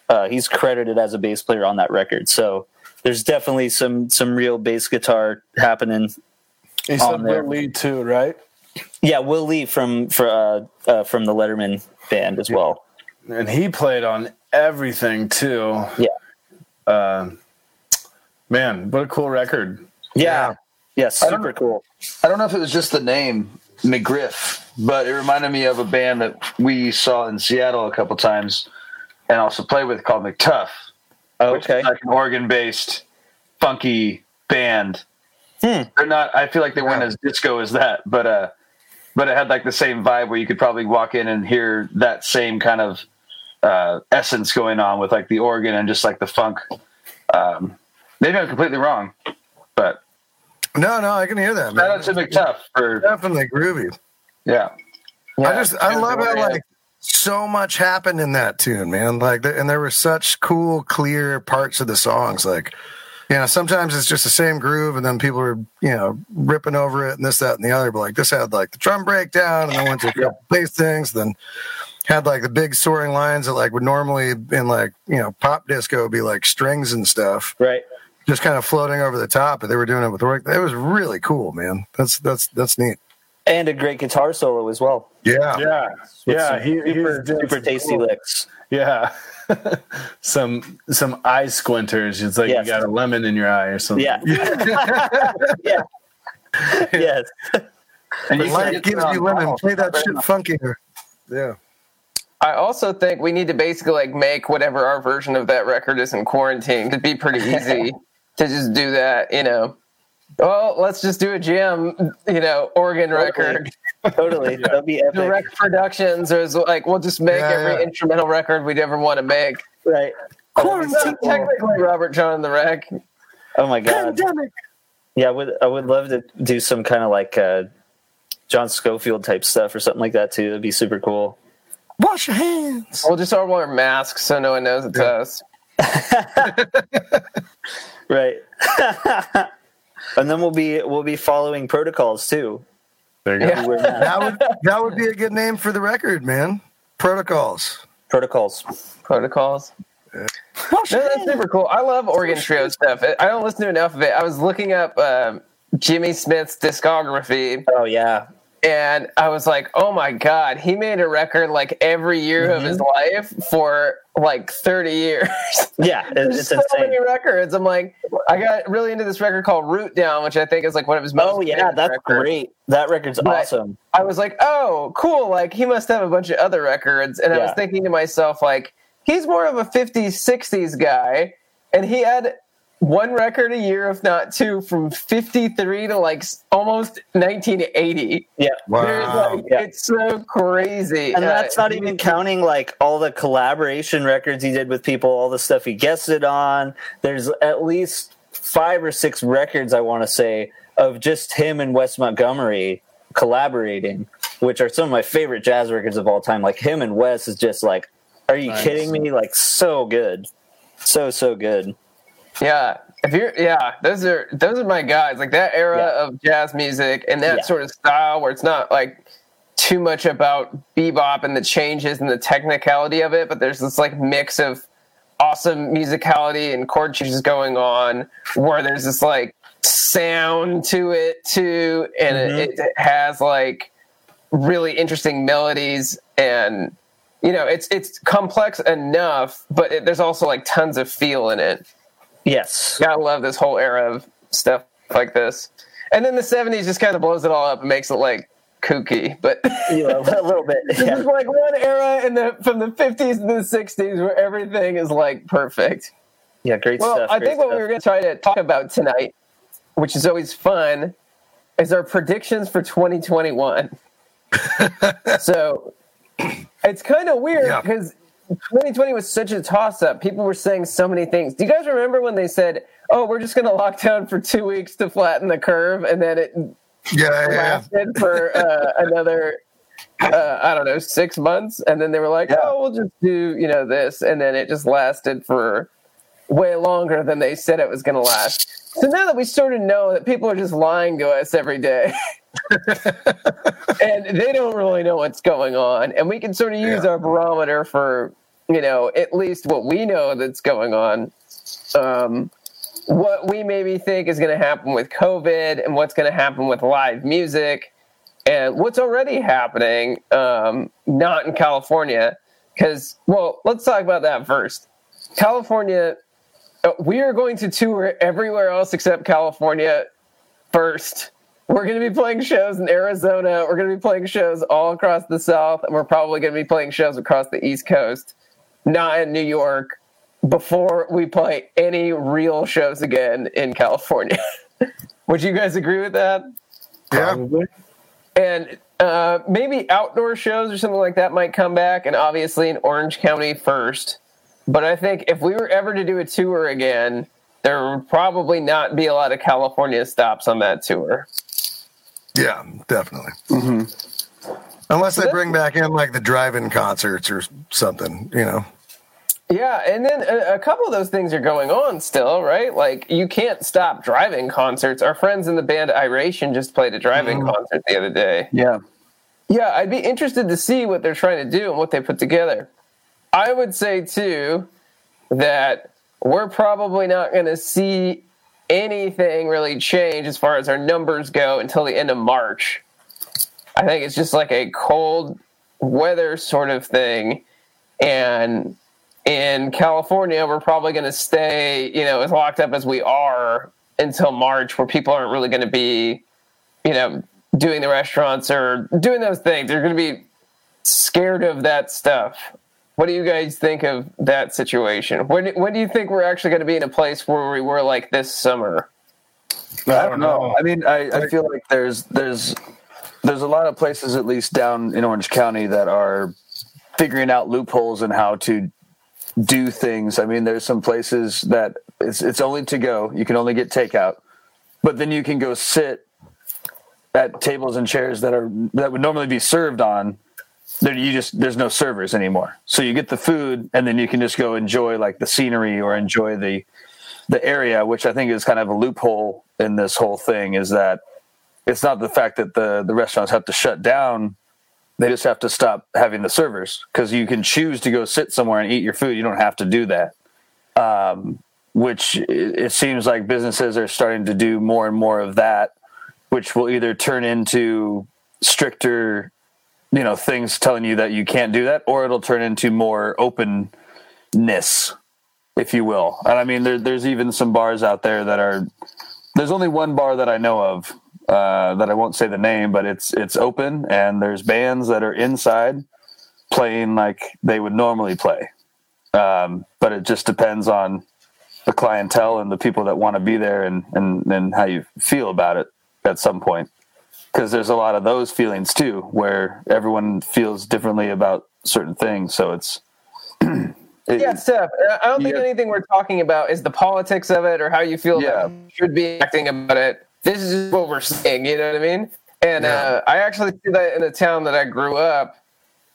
uh, he's credited as a bass player on that record. So there's definitely some some real bass guitar happening. He said On there. Will Lee too, right? Yeah, Will Lee from for, uh, uh, from the Letterman band as well. And he played on everything too. Yeah, Uh, man, what a cool record. yeah, yeah, I don't super cool. I don't know if it was just the name McGriff, but it reminded me of a band that we saw in Seattle a couple times and also play with called McTuff, Oh, which okay, is like an organ-based funky band. Hmm. They're not. I feel like they weren't Yeah. as disco as that, but uh, but it had like the same vibe where you could probably walk in and hear that same kind of uh, essence going on with like the organ and just like the funk. Um, maybe I'm completely wrong, but No, no, I can hear that, shout out to McTuff for Definitely groovy. yeah. I just I love how like so much happened in that tune, man. Like, and there were such cool, clear parts of the songs. Like, you know, sometimes it's just the same groove, and then people are you know ripping over it and this, that, and the other. But like this had like the drum breakdown, and then went to a couple bass things, then had like the big soaring lines that like would normally in like you know pop disco be like strings and stuff, right. just kind of floating over the top. But they were doing it with work. It was really cool, man. That's that's that's neat. And a great guitar solo as well. Yeah. Yeah, With yeah, he, he's super, doing super tasty cool- licks. Yeah, some some eye squinters. It's like Yes. you got a lemon in your eye or something. Yeah. yeah. Yes. And you Life can gives you lemon. Play that shit funkier. Yeah. I also think we need to basically like make whatever our version of that record is in quarantine. It'd be pretty easy to just do that, you know. Well, let's just do a jam, you know, organ record. Totally. That'd be epic. Direct productions or is like we'll just make Yeah, every yeah. instrumental record we'd ever want to make. Right. So technically Robert Jon and the Wreck. Oh my god. Pandemic. Yeah, I would I would love to do some kind of like uh John Scofield type stuff or something like that too. That'd be super cool. Wash your hands. We'll just all wear masks so no one knows it's Yeah. us. Right. and then we'll be we'll be following protocols too. There you go. Yeah. We're That would that would be a good name for the record, man. Protocols. protocols. Protocols. No, that's super cool. I love organ trio stuff. I don't listen to enough of it. I was looking up um, Jimmy Smith's discography, Oh yeah. And I was like, "Oh my god, he made a record like every year of his mm-hmm. life for like 30 years." Yeah, it- it's so insane. many records. I'm like, I got really into this record called Root Down, which I think is like one of his most. Oh yeah, that's records. great. That record's But- awesome. I was like, oh, cool. Like he must have a bunch of other records. And I was thinking to myself, like, he's more of a 50s, 60s guy. And he had one record a year, if not two, from 53 to like almost 1980. Yeah. There's, Wow. like, Yeah. It's so crazy. And Uh, that's not even counting like all the collaboration records he did with people, all the stuff he guested on. There's at least five or six records I want to say of just him and Wes Montgomery collaborating, which are some of my favorite jazz records of all time. Like him and Wes is just like, are you Nice. kidding me? Like so good, so so good. Yeah. If you're yeah, those are those are my guys. Like that era Yeah. of jazz music and that Yeah. sort of style where it's not like too much about bebop and the changes and the technicality of it, but there's this like mix of awesome musicality and chord changes going on where there's this like sound to it too and it, mm-hmm. it has like really interesting melodies and you know it's it's complex enough but it, there's also like tons of feel in it Yes. Gotta love this whole era of stuff like this. And then the 70s just kind of blows it all up and makes it like kooky. But Yeah, a little bit. this Yeah. is like one era in the from the 50s to the 60s where everything is like perfect. Yeah, great Well, stuff. I great think what stuff. we were going to try to talk about tonight, which is always fun, is our predictions for 2021. so it's kind of weird Yeah. because 2020 was such a toss up. People were saying so many things. Do you guys remember when they said, oh, we're just going to lock down for two weeks to flatten the curve? And then it Yeah, yeah, yeah. lasted for uh, another uh, I don't know six months, and then they were like, Yeah. "Oh, we'll just do you know this," and then it just lasted for way longer than they said it was going to last. So now that we sort of know that people are just lying to us every day. and they don't really know what's going on and we can sort of use Yeah. our barometer for you know at least what we know that's going on um, what we maybe think is going to happen with COVID and what's going to happen with live music and what's already happening, um, not in California. Because, well, let's talk about that first. California, uh, we are going to tour everywhere else except California first. We're going to be playing shows in Arizona. We're going to be playing shows all across the South, and we're probably going to be playing shows across the East Coast, not in New York, before we play any real shows again in California. Would you guys agree with that? Yeah. And uh, maybe outdoor shows or something like that might come back, and obviously in Orange County first. But I think if we were ever to do a tour again, there would probably not be a lot of California stops on that tour. Yeah, definitely. Unless they bring back in like the drive-in concerts or something, you know. Yeah, and then a, a couple of those things are going on still, right? Like you can't stop driving concerts. Our friends in the band Iration just played a driving mm-hmm. concert the other day. Yeah. Yeah, I'd be interested to see what they're trying to do and what they put together. I would say too that we're probably not going to see anything really change as far as our numbers go until the end of March. I think it's just like a cold weather sort of thing. And in California, we're probably going to stay, you know, as locked up as we are until March, where people aren't really going to be, you know, doing the restaurants or doing those things. They're going to be scared of that stuff. What do you guys think of that situation? When, when do you think we're actually going to be in a place where we were like this summer? I don't know. I mean, I, I feel like there's there's there's a lot of places, at least down in Orange County, that are figuring out loopholes and how to do things. I mean, there's some places that it's it's only to go. You can only get takeout, but then you can go sit at tables and chairs that are that would normally be served on. There, you just there's no servers anymore, so you get the food, and then you can just go enjoy like the scenery or enjoy the the area, which I think is kind of a loophole in this whole thing, is that it's not the fact that the the restaurants have to shut down; they just have to stop having the servers because you can choose to go sit somewhere and eat your food. You don't have to do that. Um, which it, it seems like businesses are starting to do more and more of that, which will either turn into stricter, you know, things telling you that you can't do that, or it'll turn into more openness if you will. And I mean, there, there's even some bars out there that are. There's only one bar that I know of uh, that I won't say the name, but it's it's open and there's bands that are inside playing like they would normally play. Um, but it just depends on the clientele and the people that want to be there and, and, and how you feel about it at some point. Because there's a lot of those feelings too, where everyone feels differently about certain things. So it's it- Yeah, Steph. I don't think Yeah. anything we're talking about is the politics of it or how you feel Yeah. about it, should be acting about it. This is what we're saying. You know what I mean? And uh, I actually see that in the town that I grew up.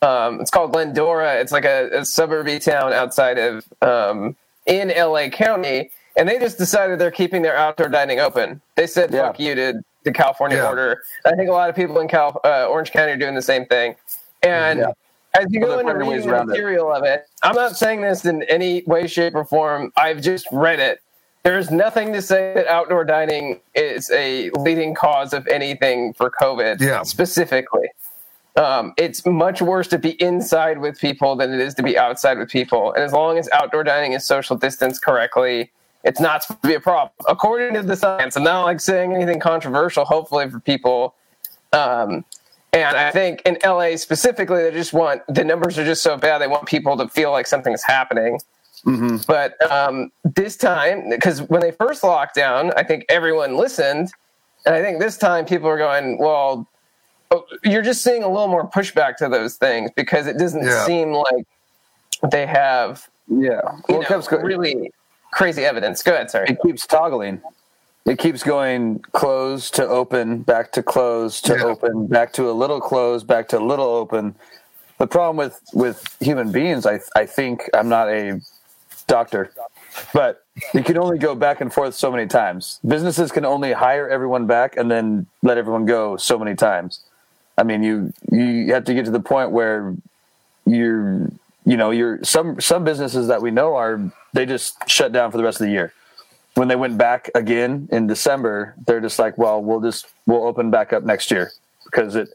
Um, it's called Glendora. It's like a, a suburby town outside of um, in LA County, and they just decided they're keeping their outdoor dining open. They said Yeah. "fuck you" to the California Yeah. order. I think a lot of people in Cal- uh, Orange County are doing the same thing. And Yeah. as you Well, go into reading the around it. material of it, I'm not saying this in any way, shape, or form. I've just read it. There's nothing to say that outdoor dining is a leading cause of anything for COVID Yeah. specifically. Um, it's much worse to be inside with people than it is to be outside with people. And as long as outdoor dining is social distance correctly, it's not supposed to be a problem according to the science. I'm not like saying anything controversial. Hopefully for people. Um, and I think in LA specifically, they just want the numbers are just so bad. They want people to feel like something's happening. But um, this time, because when they first locked down, I think everyone listened, and I think this time people are going, "Well, oh, you're just seeing a little more pushback to those things because it doesn't Yeah. seem like they have Yeah. Well, know, it keeps, go- really crazy evidence." Go ahead, sorry. it keeps toggling. It keeps going close to open, back to close to Yeah. open, back to a little close, back to a little open. The problem with with human beings, I I think I'm not a doctor, but you can only go back and forth so many times. Businesses can only hire everyone back and then let everyone go so many times. I mean, you you have to get to the point where you're you know you're some some businesses that we know are they just shut down for the rest of the year when they went back again in December, they're just like, well, we'll just we'll open back up next year because it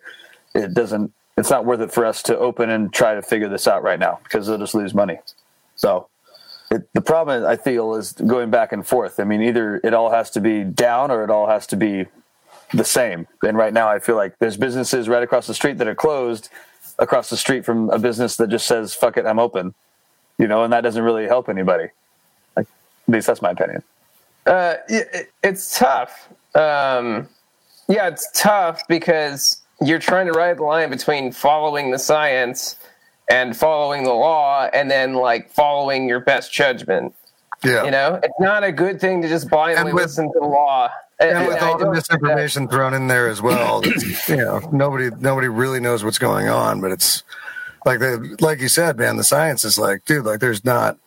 it doesn't it's not worth it for us to open and try to figure this out right now because they'll just lose money. So it, the problem I feel is going back and forth. I mean, either it all has to be down or it all has to be the same. And right now, I feel like there's businesses right across the street that are closed across the street from a business that just says "fuck it, I'm open," you know, and that doesn't really help anybody. Like, at least that's my opinion. Uh, it, it's tough. Um, yeah, it's tough because you're trying to ride the line between following the science and following the law, and then like following your best judgment. Yeah. You know, it's not a good thing to just blindly with- listen to the law. And with all the that- misinformation thrown in there as well, you know, nobody nobody really knows what's going on. But it's like the like you said, man, the science is like, dude, like there's not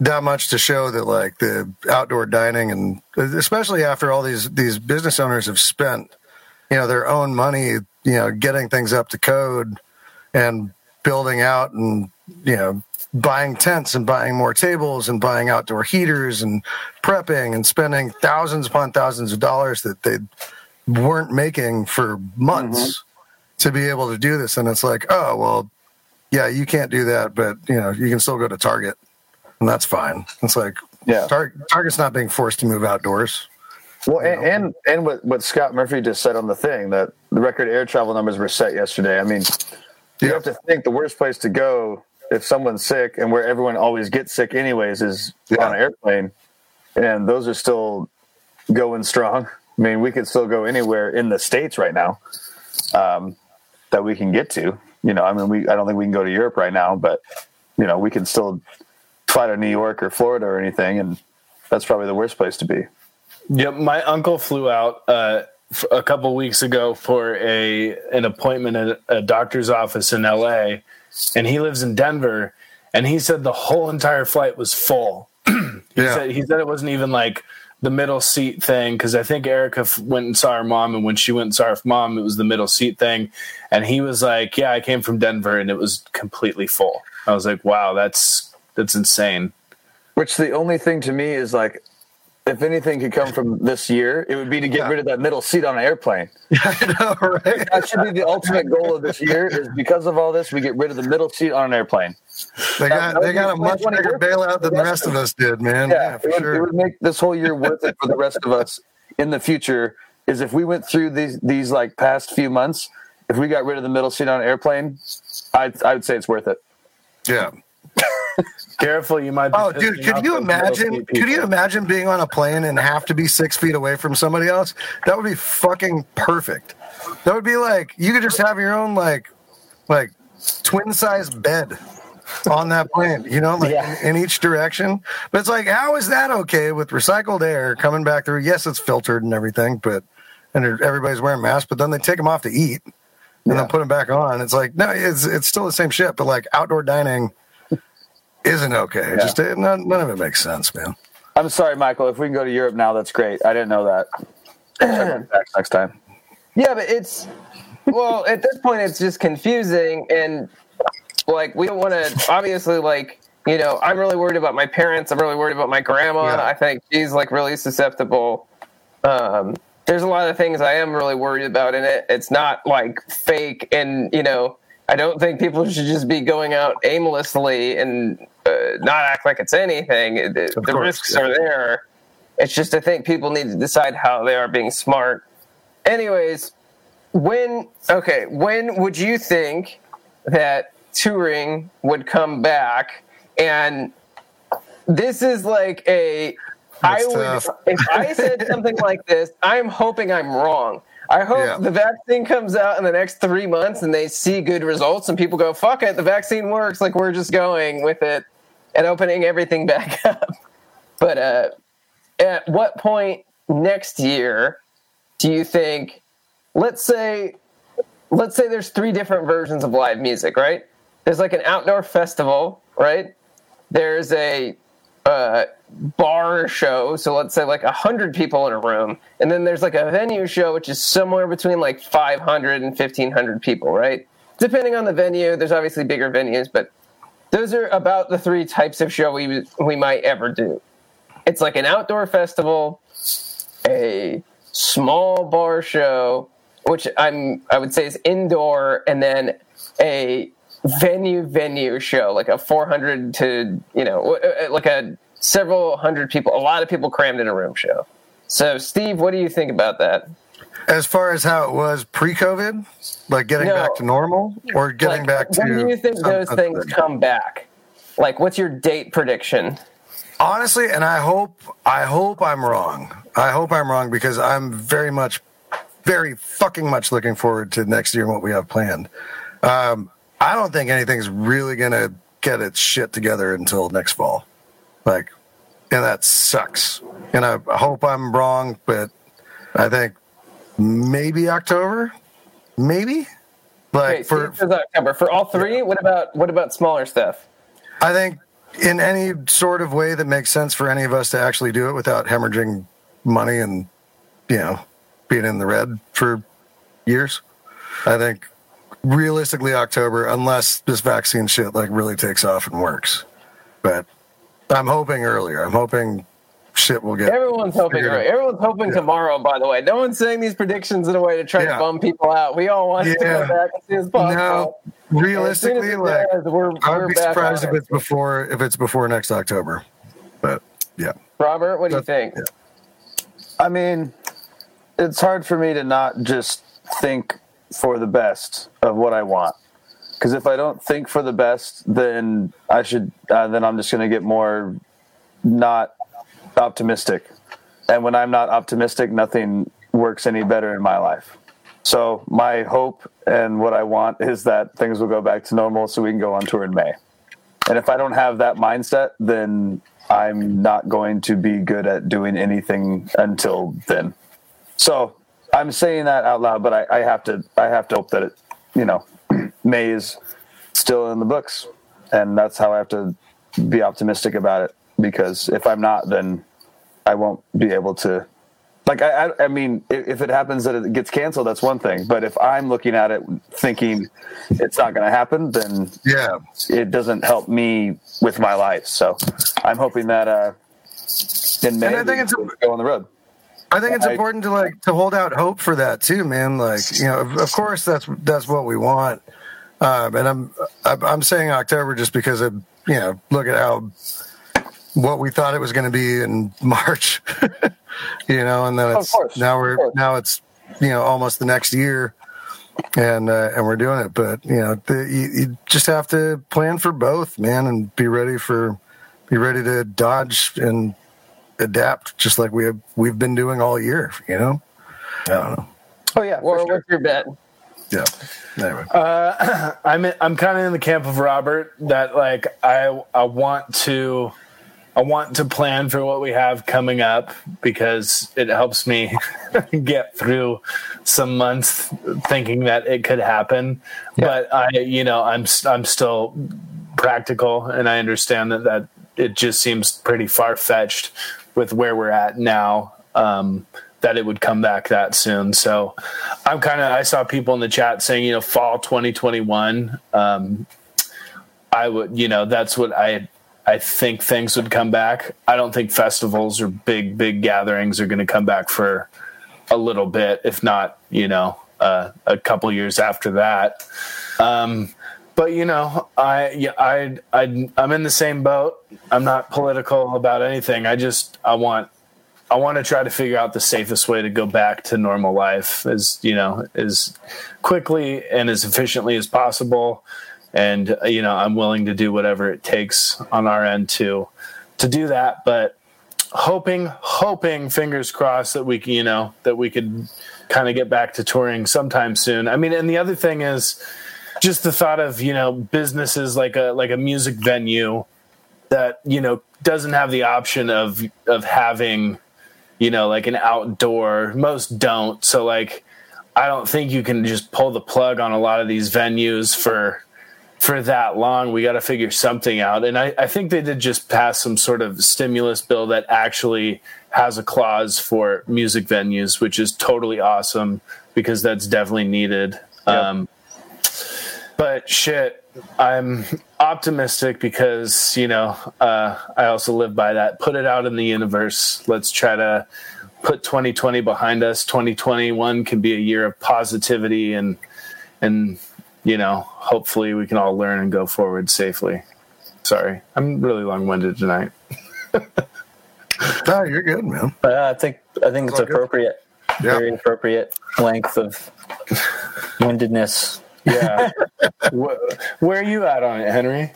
that much to show that like the outdoor dining and especially after all these these business owners have spent, you know, their own money, you know, getting things up to code and building out and you know buying tents and buying more tables and buying outdoor heaters and prepping and spending thousands upon thousands of dollars that they weren't making for months mm-hmm. to be able to do this and it's like oh well yeah you can't do that but you know you can still go to target and that's fine it's like Yeah. Tar- target's not being forced to move outdoors Well, and, and and what what Scott Murphy just said on the thing that the record air travel numbers were set yesterday. I mean, you Yeah. have to think the worst place to go if someone's sick and where everyone always gets sick anyways is Yeah. on an airplane, and those are still going strong. I mean, we could still go anywhere in the states right now um, that we can get to. You know, I mean, we I don't think we can go to Europe right now, but you know, we can still fly to New York or Florida or anything, and that's probably the worst place to be. Yep, my uncle flew out uh, f- a couple weeks ago for a an appointment at a doctor's office in L.A. and he lives in Denver, and he said the whole entire flight was full. He yeah said he said it wasn't even like the middle seat thing because I think Erica f- went and saw her mom, and when she went and saw her mom, it was the middle seat thing. And he was like, "Yeah, I came from Denver, and it was completely full." I was like, "Wow, that's that's insane." Which the only thing to me is like, if anything could come from this year, it would be to get Yeah. rid of that middle seat on an airplane. I know, right? That should be the ultimate goal of this year. Is because of all this, we get rid of the middle seat on an airplane. They got they got a much bigger bailout than the rest of us did, man. Yeah, it for would, it would make this whole year worth it for the rest of us in the future. Is if we went through these these like past few months, if we got rid of the middle seat on an airplane, I'd I would say it's worth it. Yeah. Careful, you might. Be Oh, dude, could you imagine? Could you imagine being on a plane and have to be six feet away from somebody else? That would be fucking perfect. That would be like you could just have your own like, like twin size bed on that plane. You know, like Yeah. in, in each direction. But it's like, how is that okay with recycled air coming back through? Yes, it's filtered and everything, but and everybody's wearing masks. But then they take them off to eat and then put them back on. It's like no, it's it's still the same shit. But like outdoor dining isn't okay. Just uh, none, none of it makes sense, man. I'm sorry, Michael. If we can go to Europe now, that's great. I didn't know that. Check next time. Yeah, but it's well at this point it's just confusing and like we don't want to obviously like you know I'm really worried about my parents. I'm really worried about my grandma. Yeah. I think she's like really susceptible. Um, there's a lot of things I am really worried about in it. It's not like fake, and you know I don't think people should just be going out aimlessly and uh, not act like it's anything. The, the risks yeah. are there. It's just I think people need to decide how they are being smart. Anyways, when okay, when would you think that touring would come back? And this is like a I That's would if I said something like this, I'm hoping I'm wrong. I hope Yeah. the vaccine comes out in the next three months and they see good results and people go, fuck it, the vaccine works. Like we're just going with it and opening everything back up. But uh, at what point next year do you think, let's say, let's say there's three different versions of live music, right? There's like an outdoor festival, right? There's a uh, bar show, so let's say like a hundred people in a room, and then there's like a venue show, which is somewhere between like 500 and 1500 people, right? Depending on the venue, there's obviously bigger venues, but those are about the three types of show we we might ever do. It's like an outdoor festival, a small bar show, which I'm I would say is indoor, and then a venue venue show, like a 400 to you know uh, like a several hundred people, a lot of people crammed in a room show. So, Steve, what do you think about that? As far as how it was pre-COVID, like getting No. back to normal, or getting Like, back to. when do you think those things come back? Like, what's your date prediction? honestly and i hope i hope i'm wrong i hope i'm wrong because i'm very much very fucking much looking forward to next year and what we have planned um, i don't think anything's really gonna get its shit together until next fall like and that sucks and i hope i'm wrong but i think maybe october maybe like for October for all three. What about what about smaller stuff? I think in any sort of way that makes sense for any of us to actually do it without hemorrhaging money and, you know, being in the red for years. I think realistically October, unless this vaccine shit like really takes off and works. But I'm hoping earlier. I'm hoping shit will get. Everyone's hoping. figured. Right? Everyone's hoping tomorrow. By the way, no one's saying these predictions in a way to try Yeah. to bum people out. We all want it to go back as soon as possible. No, And as as realistically, like does, we're, I we're would be back surprised if it. it's before if it's before next October. But yeah, Robert, what do you think? yeah. I mean, it's hard for me to not just think for the best of what I want. Because if I don't think for the best, then I should. Uh, then I'm just going to get more not optimistic. And when I'm not optimistic, nothing works any better in my life. So my hope and what I want is that things will go back to normal, so we can go on tour in May. And if I don't have that mindset, then I'm not going to be good at doing anything until then. So I'm saying that out loud, but I, I have to I have to hope that it, you know, May is still in the books, and that's how I have to be optimistic about it. Because if I'm not, then I won't be able to. Like I, I, I mean, if, if it happens that it gets canceled, that's one thing. But if I'm looking at it thinking it's not going to happen, then yeah. it doesn't help me with my life. So I'm hoping that uh, in May And I think it's go on the road. I think it's I- important to like to hold out hope for that too, man. Like you know, of, of course that's that's what we want. Um, and I'm I'm I'm saying October just because of you know look at how what we thought it was going to be in March, you know, and then it's course, now we're now it's you know almost the next year, and uh, and we're doing it. But you know, the, you, you just have to plan for both, man, and be ready for be ready to dodge and adapt just like we have we've been doing all year you know? I don't know. Oh yeah, Or what's your bet? Yeah anyway I'm in, I'm kind of in the camp of Robert that like I I want to I want to plan for what we have coming up because it helps me get through some months thinking that it could happen. But I you know I'm s- I'm still practical and I understand that that it just seems pretty far fetched with where we're at now. Um, that it would come back that soon. So I'm kind of I saw people in the chat saying, you know, fall 2021. Um, I would, you know, that's what I I think things would come back. I don't think festivals or big big gatherings are going to come back for a little bit, if not, you know, uh, a couple years after that. Um, but you know, I I I I'm in the same boat. I'm not political about anything. I just I want I want to try to figure out the safest way to go back to normal life as you know as quickly and as efficiently as possible. And uh, you know, I'm willing to do whatever it takes on our end to to do that. But hoping, hoping, fingers crossed that we can, you know, that we could kind of get back to touring sometime soon. I mean, and the other thing is just the thought of you know businesses like a like a music venue that you know doesn't have the option of of having you know like an outdoor most don't. So like i don't think you can just pull the plug on a lot of these venues for for that long. We got to figure something out. And I, I think they did just pass some sort of stimulus bill that actually has a clause for music venues which is totally awesome because that's definitely needed. Um, but shit i'm optimistic because you know uh, i also live by that put it out in the universe let's try to put 2020 behind us 2021 can be a year of positivity and and you know hopefully we can all learn and go forward safely sorry i'm really long-winded tonight No, you're good, man. Uh, I think I think it's all good. appropriate, Yeah. very appropriate length of windedness. Yeah Wh- where are you at on it henry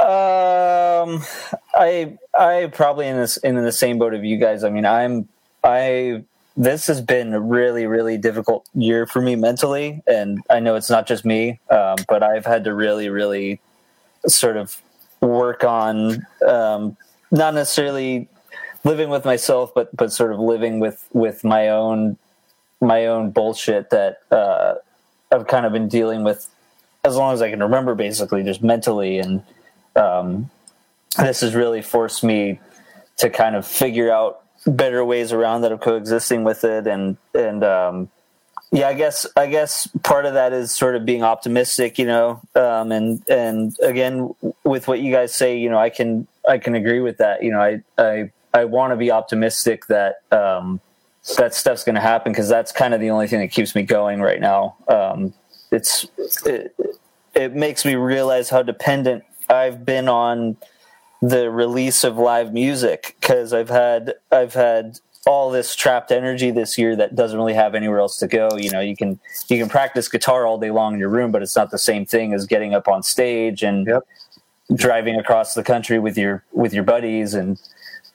Um, I I probably in this in the same boat of you guys. I mean, I'm I this has been a really really difficult year for me mentally, and I know it's not just me, um, but I've had to really really sort of work on um, not necessarily living with myself, but but sort of living with with my own my own bullshit that uh, I've kind of been dealing with as long as I can remember, basically, just mentally and um, this has really forced me to kind of figure out better ways around that of coexisting with it and and um, yeah i guess i guess part of that is sort of being optimistic you know um, and and again with what you guys say you know i can i can agree with that. You know i i i want to be optimistic that um, that stuff's going to happen because that's kind of the only thing that keeps me going right now um, it's it, it makes me realize how dependent I've been on the release of live music because I've had I've had all this trapped energy this year that doesn't really have anywhere else to go. You know, you can you can practice guitar all day long in your room, but it's not the same thing as getting up on stage and Yep. driving across the country with your with your buddies and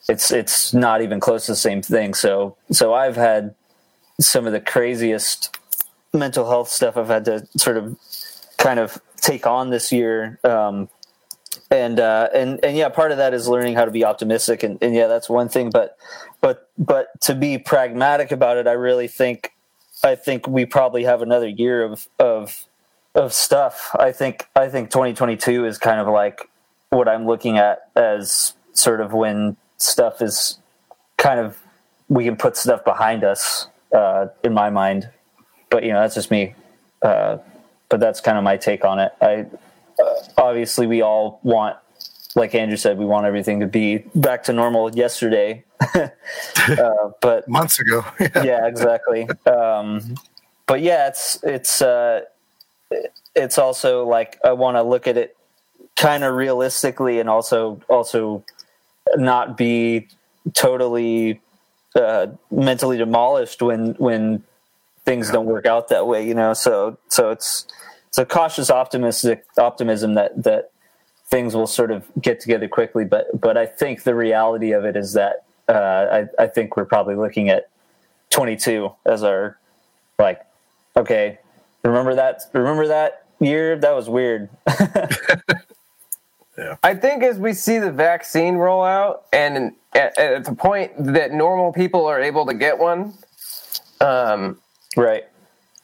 it's it's not even close to the same thing. So so I've had some of the craziest mental health stuff I've had to sort of kind of take on this year. Um, and uh, and and yeah, part of that is learning how to be optimistic, and, and yeah, that's one thing. But but but to be pragmatic about it, I really think I think we probably have another year of of of stuff. I think I think 2022 is kind of like what I'm looking at as sort of when stuff is kind of we can put stuff behind us uh, in my mind. But you know, that's just me. Uh, but that's kind of my take on it. I uh, obviously we all want, like Andrew said, we want everything to be back to normal yesterday. uh, but Months ago. yeah, exactly. Um, but yeah, it's it's uh, it's also like I want to look at it kind of realistically, and also also not be totally uh, mentally demolished when when things don't work out that way. You know, so so it's it's a cautious optimistic optimism that that things will sort of get together quickly. But but I think the reality of it is that uh, I I think we're probably looking at 22 as our like okay remember that remember that year that was weird I think as we see the vaccine roll out, and at, at the point that normal people are able to get one, um, right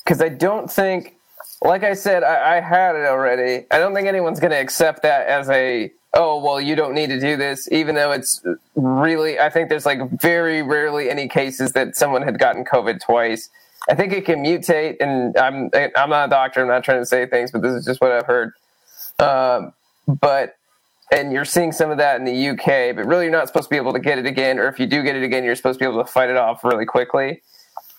because I don't think, like I said, I, I had it already. I don't think anyone's going to accept that as a oh well, you don't need to do this, even though it's really. I think there's like very rarely any cases that someone had gotten COVID twice. I think it can mutate, and I'm I'm not a doctor. I'm not trying to say things, but this is just what I've heard. Um, but and you're seeing some of that in the UK, but really you're not supposed to be able to get it again, or if you do get it again, you're supposed to be able to fight it off really quickly.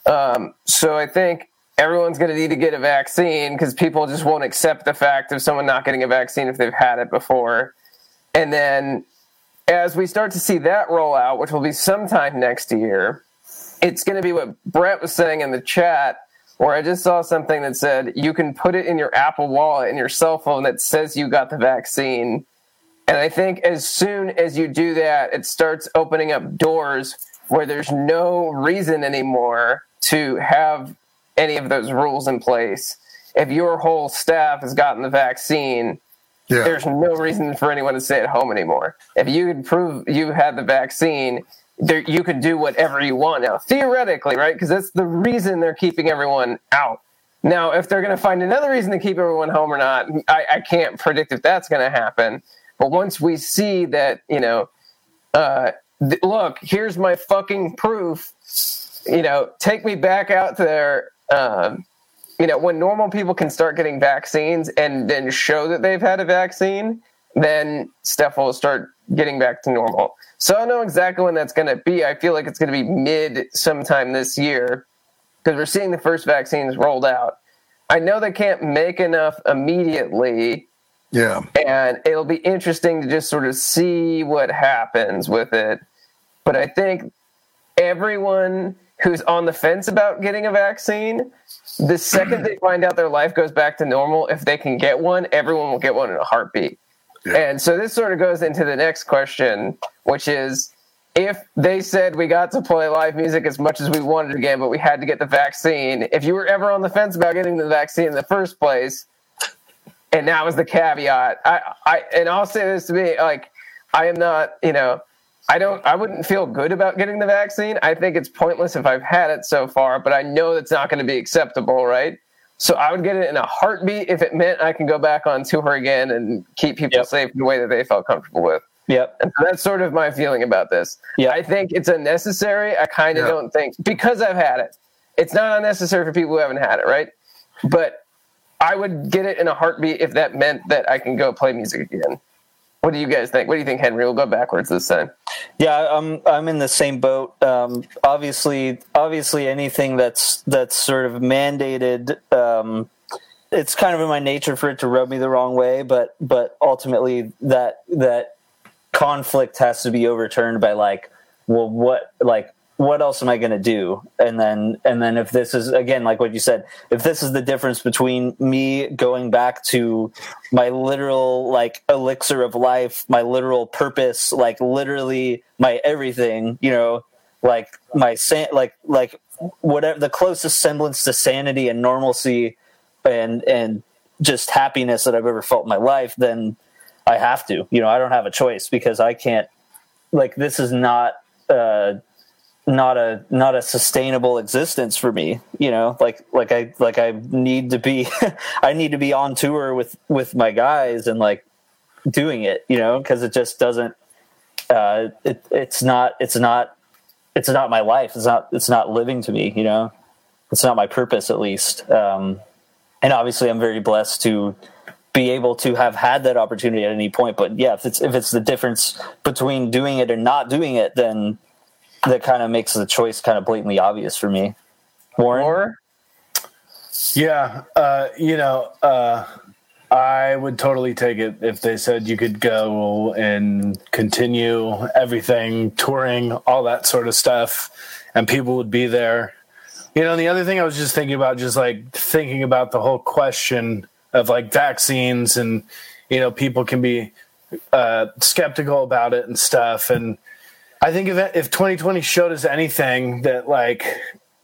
Um, so I think everyone's going to need to get a vaccine because people just won't accept the fact of someone not getting a vaccine if they've had it before. And then as we start to see that roll out, which will be sometime next year, it's going to be what Brett was saying in the chat, where I just saw something that said you can put it in your Apple Wallet in your cell phone that says you got the vaccine. And I think as soon as you do that, it starts opening up doors where there's no reason anymore to have any of those rules in place. If your whole staff has gotten the vaccine, Yeah. there's no reason for anyone to stay at home anymore. If you could prove you had the vaccine, there, you could do whatever you want now, theoretically, right? Because that's the reason they're keeping everyone out. Now, if they're going to find another reason to keep everyone home or not, I, I can't predict if that's going to happen. But once we see that, you know, uh, th- look, here's my fucking proof. You know, take me back out there. Um, you know, when normal people can start getting vaccines and then show that they've had a vaccine, then stuff will start getting back to normal. So I don't know exactly when that's going to be. I feel like it's going to be mid sometime this year because we're seeing the first vaccines rolled out. I know they can't make enough immediately Yeah. and it'll be interesting to just sort of see what happens with it. But I think everyone who's on the fence about getting a vaccine, the second they find out their life goes back to normal, if they can get one, everyone will get one in a heartbeat. And so this sort of goes into the next question, which is if they said we got to play live music as much as we wanted again, but we had to get the vaccine, if you were ever on the fence about getting the vaccine in the first place, and that was the caveat. I, I, and I'll say this to me, like, I am not, you know, I don't, I wouldn't feel good about getting the vaccine. I think it's pointless if I've had it so far, but I know that's not going to be acceptable, right? So I would get it in a heartbeat if it meant I can go back on tour again and keep people Yep. safe in the way that they felt comfortable with. Yep. And so that's sort of my feeling about this. Yeah. I think it's unnecessary. I kind of Yeah. don't think because I've had it. It's not unnecessary for people who haven't had it, right? But I would get it in a heartbeat if that meant that I can go play music again. What do you guys think? What do you think, Henry? We'll go backwards this time. Yeah, I'm I'm in the same boat. Um, obviously, obviously, anything that's that's sort of mandated, um, it's kind of in my nature for it to rub me the wrong way. But but ultimately, that that conflict has to be overturned by like, well, what like what else am I going to do? And then and then if this is again like what you said, if this is the difference between me going back to my literal like elixir of life, my literal purpose, like literally my everything, you know, like my san- like like whatever the closest semblance to sanity and normalcy and and just happiness that I've ever felt in my life, then I have to. You know, I don't have a choice because I can't like this is not uh not a not a sustainable existence for me you know like like i like i need to be i need to be on tour with with my guys and like doing it you know because it just doesn't uh it, it's not it's not it's not my life. It's not it's not living to me you know. It's not my purpose at least. Um and obviously i'm very blessed to be able to have had that opportunity at any point. But yeah if it's if it's the difference between doing it and not doing it then that kind of makes the choice kind of blatantly obvious for me. Warren? Or Yeah, uh, you know, uh, I would totally take it if they said you could go and continue everything, touring, all that sort of stuff, and people would be there. You know, the other thing I was just thinking about, just like thinking about the whole question of like vaccines, and you know, people can be uh, skeptical about it and stuff, and I think if if 2020 showed us anything that like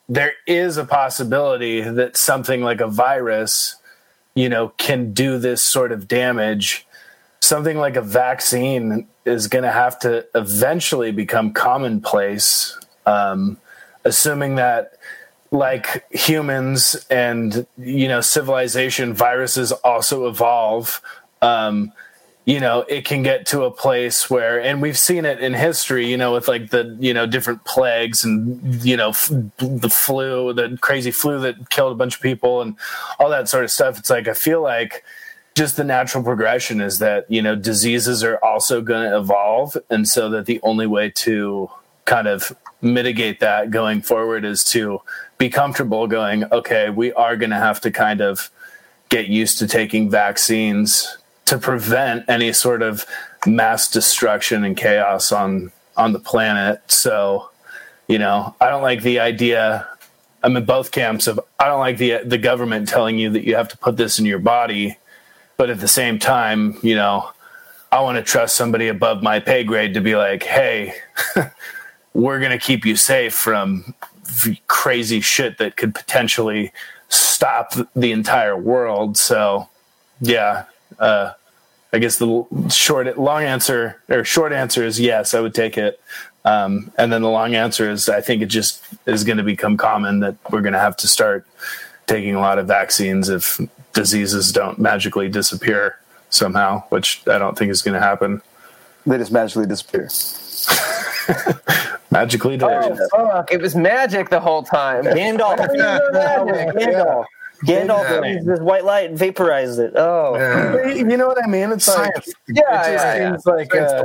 there is a possibility that something like a virus, you know, can do this sort of damage. Something like a vaccine is going to have to eventually become commonplace, um, assuming that, like humans and you know civilization, viruses also evolve. Um, you know it can get to a place where and we've seen it in history you know with like the you know different plagues and you know f- the flu the crazy flu that killed a bunch of people and all that sort of stuff. It's like i feel like just the natural progression is that you know diseases are also going to evolve. And so that the only way to kind of mitigate that going forward is to be comfortable going okay we are going to have to kind of get used to taking vaccines to prevent any sort of mass destruction and chaos on on the planet. So, you know, I don't like the idea. I'm in both camps of I don't like the the government telling you that you have to put this in your body, but at the same time, you know, I want to trust somebody above my pay grade to be like, hey, we're going to keep you safe from crazy shit that could potentially stop the entire world. So, yeah, uh, I guess the short, long answer or short answer is yes, I would take it. Um, and then the long answer is I think it just is going to become common that we're going to have to start taking a lot of vaccines if diseases don't magically disappear somehow, which I don't think is going to happen. They just magically disappear. Magically, Oh, fuck. It was magic the whole time. Gandalf. Gandalf. Gandalf Yeah. used this white light and vaporized it. Oh, Yeah. you know what I mean? It's like Science. Yeah, it just yeah, yeah. like uh,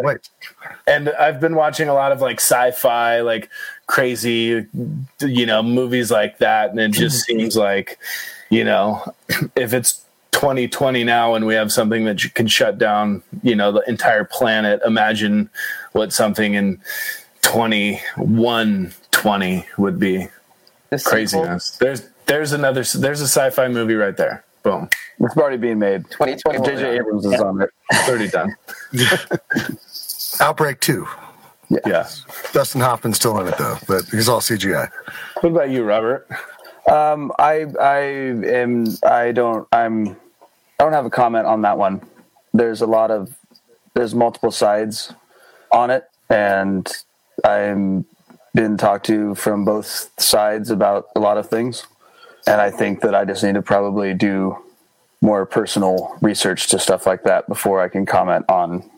and I've been watching a lot of like sci-fi, like crazy, you know, movies like that, and it just seems like, you know, if it's 2020 now and we have something that you can shut down, you know, the entire planet, imagine what something in 2120 would be. The sequel, Craziness. There's there's another there's a sci-fi movie right there. Boom, It's already being made. Twenty twenty. J.J. Abrams is on it. thirty done. Outbreak 2. Yeah. Dustin Hoffman's still in it, though, but he's all CGI. What about you, Robert? Um, I I am I don't I'm I don't have a comment on that one. There's a lot of there's multiple sides on it, and I'm been talked to from both sides about a lot of things, and I think that I just need to probably do more personal research to stuff like that before I can comment on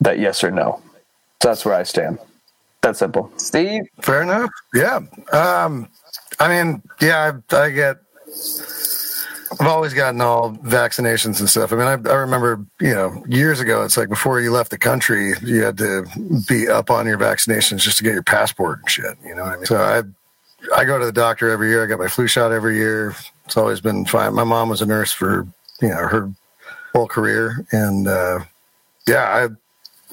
that yes or no. So that's where I stand. That's simple. Steve, Fair enough. Yeah. Um, I mean, yeah, I, I get. I've always gotten all vaccinations and stuff. I mean, I, I remember, you know, years ago, it's like before you left the country, you had to be up on your vaccinations just to get your passport and shit. You know what I mean? So I, I go to the doctor every year. I got my flu shot every year. It's always been fine. My mom was a nurse for, you know, her whole career, and uh, yeah,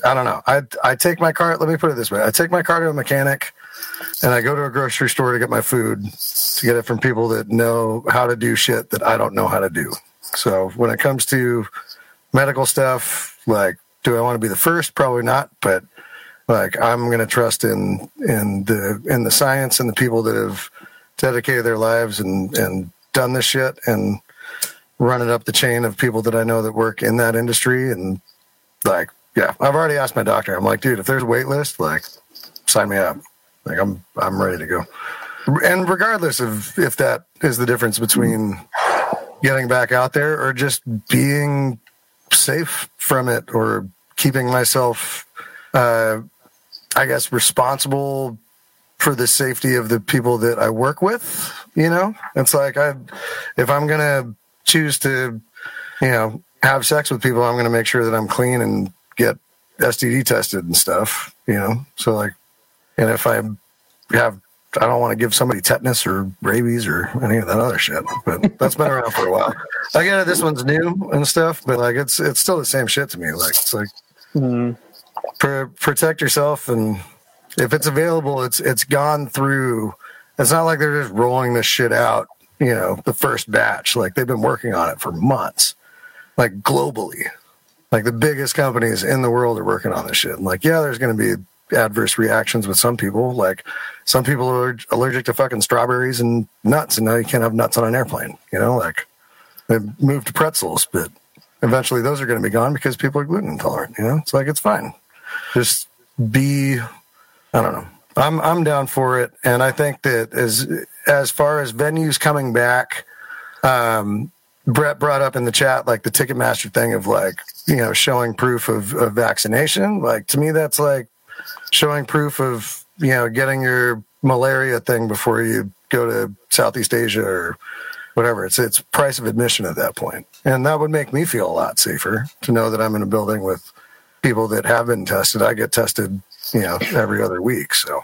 I, I don't know. I I take my car. Let me put it this way: I take my car to a mechanic, and I go to a grocery store to get my food to get it from people that know how to do shit that I don't know how to do. So when it comes to medical stuff, like, do I want to be the first? Probably not, but like I'm going to trust in in the in the science and the people that have dedicated their lives and and done this shit and run it up the chain of people that I know that work in that industry and like yeah, I've already asked my doctor. I'm like, dude, if there's a wait list, like sign me up. Like I'm I'm ready to go. And regardless of if that is the difference between getting back out there or just being safe from it or keeping myself uh I guess responsible for the safety of the people that I work with, you know? It's like I if I'm to choose to you know, have sex with people, I'm to make sure that I'm clean and get STD tested and stuff, you know? So like and if I have I don't want to give somebody tetanus or rabies or any of that other shit. But that's been around for a while. I get it. This one's new and stuff, but like it's it's still the same shit to me. Like it's like mm-hmm. Pr- protect yourself, and if it's available, it's it's gone through. It's not like they're just rolling this shit out. You know, the first batch. Like they've been working on it for months, like globally. Like the biggest companies in the world are working on this shit. And like, yeah, there's going to be adverse reactions with some people. Like some people are allergic to fucking strawberries and nuts, and now you can't have nuts on an airplane. You know, like they moved to pretzels, but eventually those are going to be gone because people are gluten intolerant. You know, it's like it's fine. Just be, I don't know. I'm I'm down for it, and I think that as as far as venues coming back, um, Brett brought up in the chat like the Ticketmaster thing of like you know showing proof of, of vaccination. Like to me, that's like showing proof of you know getting your malaria thing before you go to Southeast Asia or whatever. It's it's price of admission at that point, and that would make me feel a lot safer to know that I'm in a building with people that have been tested. I get tested, you know, every other week, so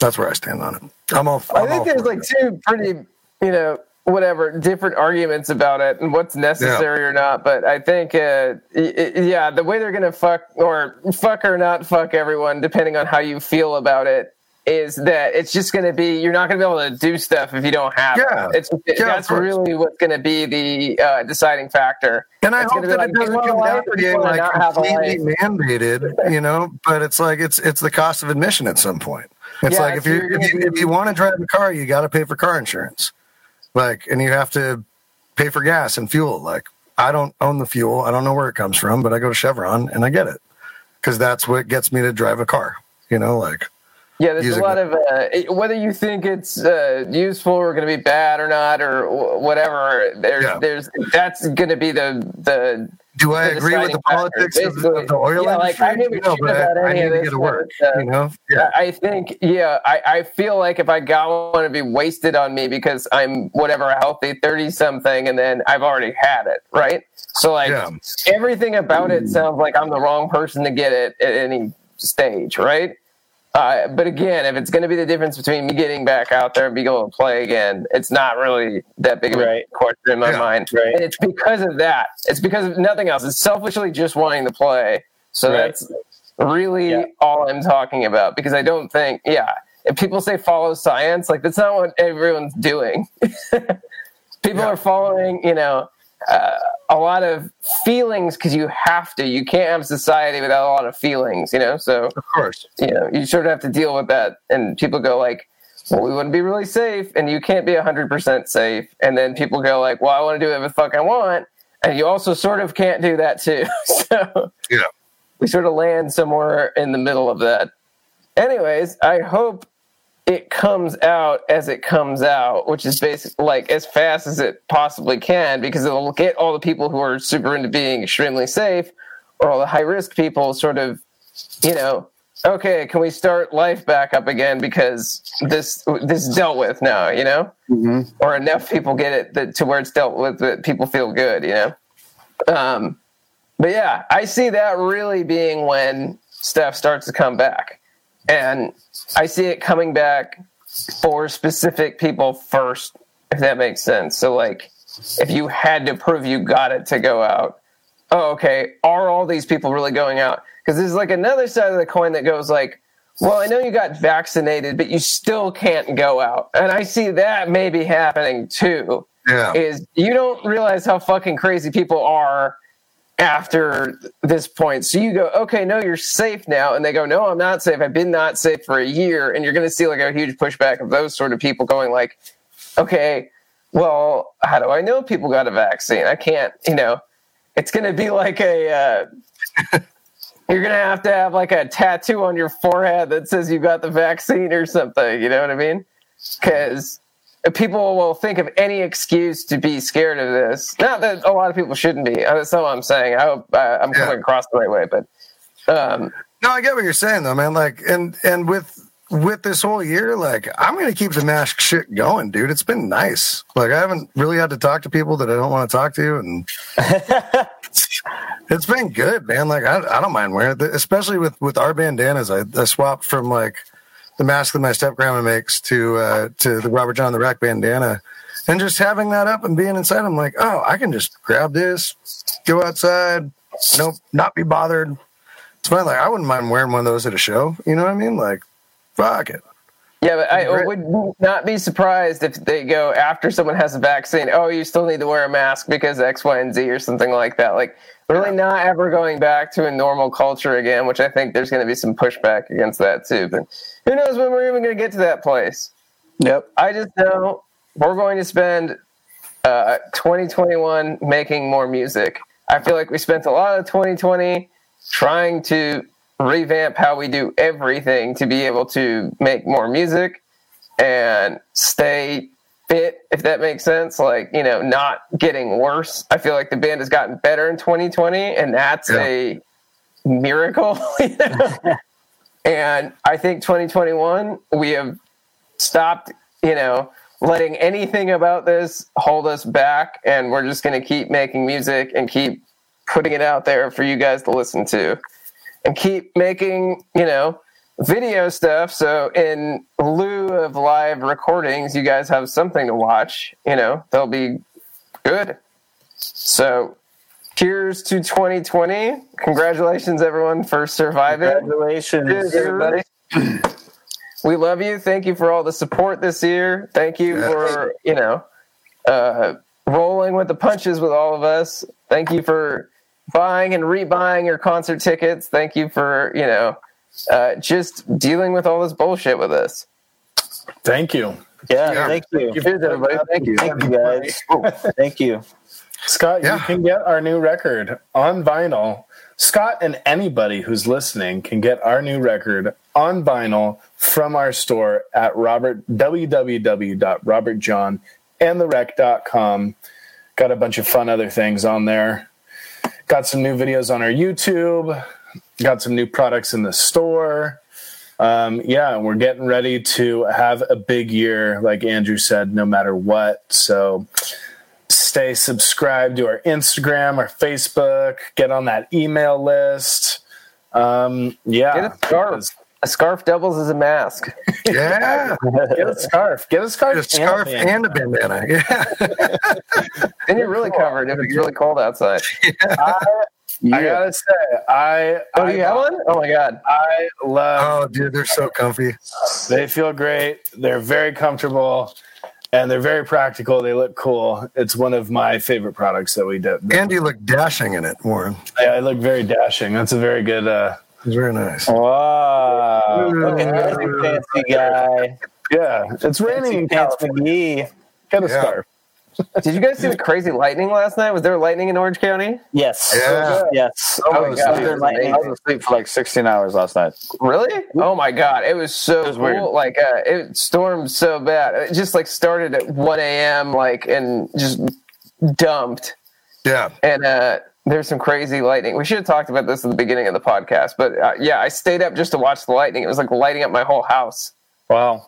that's where I stand on it. I'm all. I I'm all think there's like it. two pretty, you know, whatever different arguments about it and what's necessary or not. But I think, uh, yeah, the way they're gonna fuck or fuck or not fuck everyone, depending on how you feel about it, is that it's just gonna be you're not gonna be able to do stuff if you don't have Yeah. it. It's Yeah, that's really what's gonna be the uh, deciding factor. And I It's hope that be it doesn't come down to or do you being like not have a completely mandated, you know. But it's like it's it's the cost of admission at some point. It's Yeah, like if you if you, if you want to drive a car, you got to pay for car insurance, like, and you have to pay for gas and fuel. Like, I don't own the fuel, I don't know where it comes from, but I go to Chevron and I get it because that's what gets me to drive a car. You know, like Yeah, there's using a lot of uh, whether you think it's uh, useful or going to be bad or not or whatever. There's, Yeah. there's that's going to be the the. Do I the agree with the politics of the, of the oil Yeah, like, industry? I give a no, but I, I need to get to work. it's, uh, you know, yeah, I think, yeah, I, I feel like if I got one, it'd be wasted on me because I'm whatever a healthy thirty something, and then I've already had it, right? So like Yeah. everything about it sounds like I'm the wrong person to get it at any stage, right? Uh, but again, if it's going to be the difference between me getting back out there and being able to play again, it's not really that big of a Right. question in my Yeah. mind. Right. And it's because of that. It's because of nothing else. It's selfishly just wanting to play. So Right. that's really Yeah. all I'm talking about. Because I don't think, yeah, if people say follow science, like that's not what everyone's doing. people Yeah. are following, you know, uh, a lot of feelings because you have to. You can't have society without a lot of feelings, you know. So of course. you know, you sort of have to deal with that. And people go like, "Well, we wouldn't be really safe," and you can't be hundred percent safe. And then people go like, "Well, I want to do whatever the fuck I want," and you also sort of can't do that too. so Yeah. we sort of land somewhere in the middle of that. Anyways, I hope it comes out as it comes out, which is basically like as fast as it possibly can, because it'll get all the people who are super into being extremely safe, or all the high risk people, sort of, you know, okay, can we start life back up again because this this is dealt with now, you know, or enough people get it that, to where it's dealt with that people feel good, you know. Um, but yeah, I see that really being when stuff starts to come back. And I see it coming back for specific people first, if that makes sense. So, like, if you had to prove you got it to go out, oh, okay, are all these people really going out? Because there's like another side of the coin that goes like, well, I know you got vaccinated, but you still can't go out. And I see that maybe happening too Yeah. is you don't realize how fucking crazy people are after this point. So you go, okay, no, you're safe now. And they go, no, I'm not safe. I've been not safe for a year. And you're going to see like a huge pushback of those sort of people going like, okay, well, how do I know people got a vaccine? I can't, you know, it's going to be like a, uh, you're going to have to have like a tattoo on your forehead that says you got the vaccine or something. You know what I mean? Because people will think of any excuse to be scared of this. Not that a lot of people shouldn't be. Uh, That's not what I'm saying. I hope uh, I'm coming Yeah. across the right way, but um, No, I get what you're saying though, man. Like, and and with with this whole year, like, I'm gonna keep the mask shit going, dude. It's been nice. Like, I haven't really had to talk to people that I don't want to talk to, and it's been good, man. Like, I, I don't mind wearing it, especially with with our bandanas. I, I swapped from like the mask that my step grandma makes to uh to the Robert Jon the Wreck bandana. And just having that up and being inside, I'm like, oh, I can just grab this, go outside, nope, not be bothered. It's fine. Like I wouldn't mind wearing one of those at a show. You know what I mean? Like, fuck it. Yeah, but I would not be surprised if they go after someone has a vaccine. Oh, you still need to wear a mask because X, Y, and Z or something like that. Like really not ever going back to a normal culture again, which I think there's going to be some pushback against that too. But who knows when we're even going to get to that place? Yep. I just know we're going to spend uh, 2021 making more music. I feel like we spent a lot of 2020 trying to revamp how we do everything to be able to make more music and stay fit, if that makes sense. Like, you know, not getting worse. I feel like the band has gotten better in 2020, and that's Yeah. a miracle. you know? and I think 2021, we have stopped, you know, letting anything about this hold us back. And we're just going to keep making music and keep putting it out there for you guys to listen to and keep making, you know, video stuff. So in lieu of live recordings, you guys have something to watch. You know, they'll be good. So cheers to 2020. Congratulations, everyone, for surviving. Congratulations, Cheers, everybody. we love you. Thank you for all the support this year. Thank you for, you know, uh, rolling with the punches with all of us. Thank you for buying and rebuying your concert tickets. Thank you for, you know, uh, just dealing with all this bullshit with us. Thank you. Yeah, Yeah. thank you. Cheers, everybody. Thank you. Thank you, guys. Thank you. Scott, Yeah. you can get our new record on vinyl. Scott and anybody who's listening can get our new record on vinyl from our store at Robert www.robertjonandthewreck.com. Got a bunch of fun other things on there. Got some new videos on our YouTube. Got some new products in the store. Um, yeah, we're getting ready to have a big year, like Andrew said, no matter what. So stay subscribed to our Instagram, our Facebook, get on that email list. Um, yeah, Get a scarf. Doubles as a mask. Yeah. Get a scarf. Get a scarf. a scarf and a and a bandana. Yeah. Then you're really covered if it's really cold outside. I gotta say, I Oh, I, do you have one? Oh my god. I love. Oh, dude, they're so comfy. They feel great. They're very comfortable, and they're very practical. They look cool. It's one of my favorite products that we did. And you look dashing in it, Warren. Yeah, I look very dashing. That's a very good. Uh, It's very nice. Wow. Look at this you fancy guy. yeah, it's raining in Pants McGee. Get a Yeah. scarf. Did you guys see the crazy lightning last night? Was there lightning in Orange County? Yes. Yeah. Yes. Oh my I was, God, asleep, it was amazing. I was asleep for like 16 hours last night. Really? Oh my god, it was so It was cool. weird. Like uh, it stormed so bad. It just like started at 1 a.m. like and just dumped. Yeah. And uh, there's some crazy lightning. We should have talked about this at the beginning of the podcast, but uh, yeah, I stayed up just to watch the lightning. It was like lighting up my whole house. Wow,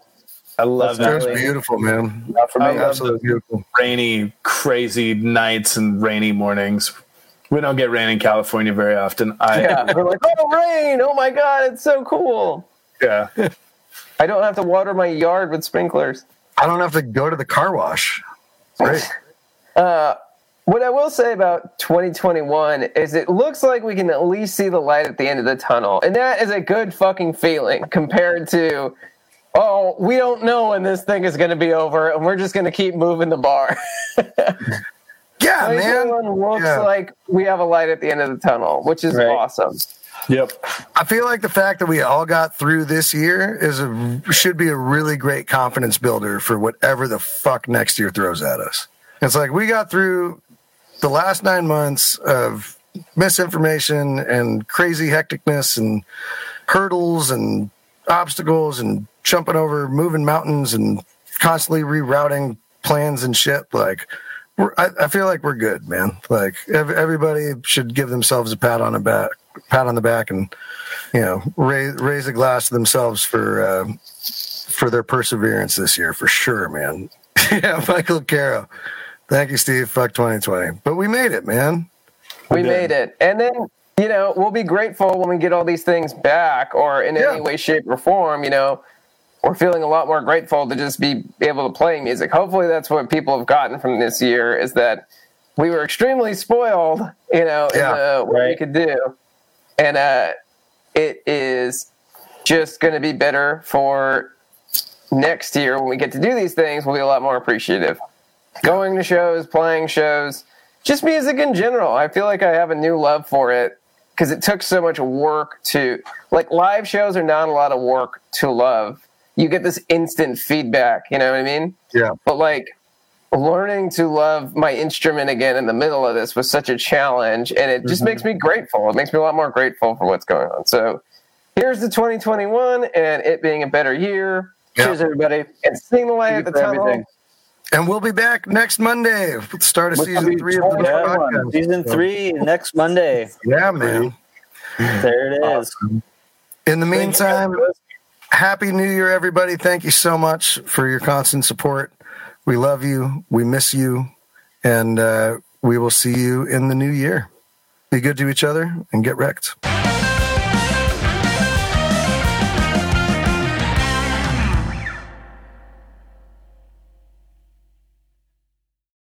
I love It was that. beautiful, man. Not for me. I love Absolutely beautiful. rainy, crazy nights and rainy mornings. We don't get rain in California very often. I Yeah, we're like, oh rain! Oh my god, it's so cool. yeah. I don't have to water my yard with sprinklers. I don't have to go to the car wash. Great. What I will say about 2021 is it looks like we can at least see the light at the end of the tunnel. And that is a good fucking feeling compared to, oh, we don't know when this thing is going to be over and we're just going to keep moving the bar. Yeah, man. looks Yeah. like we have a light at the end of the tunnel, which is Right. awesome. Yep. I feel like the fact that we all got through this year is a should be a really great confidence builder for whatever the fuck next year throws at us. It's like we got through the last nine months of misinformation and crazy hecticness and hurdles and obstacles and jumping over moving mountains and constantly rerouting plans and shit. Like, I, I feel like we're good, man. Like ev- everybody should give themselves a pat on the back, pat on the back, and you know raise raise a glass to themselves for uh, for their perseverance this year for sure, man. yeah, Michael Caro. Thank you, Steve. Fuck 2020, but we made it, man. We did. made it. And then, you know, we'll be grateful when we get all these things back or in Yeah. any way, shape, or form, you know. We're feeling a lot more grateful to just be able to play music. Hopefully that's what people have gotten from this year is that we were extremely spoiled, you know, Yeah, in the, what we could do. And uh it is just gonna be better for next year when we get to do these things, we'll be a lot more appreciative. Going to shows, playing shows, just music in general. I feel like I have a new love for it because it took so much work to like live shows are not a lot of work to love. You get this instant feedback, you know what I mean? Yeah, But like learning to love my instrument again in the middle of this was such a challenge and it just mm-hmm. makes me grateful. It makes me a lot more grateful for what's going on. So here's the 2021 and it being a better year. Yeah. Cheers, everybody. And seeing the light at the tunnel. everything. And we'll be back next Monday with the start of season three of the Yeah, podcast. season three next Monday. Yeah, man. There it is. In the meantime, happy new year, everybody. Thank you so much for your constant support. We love you. We miss you. And uh, we will see you in the new year. Be good to each other and get wrecked.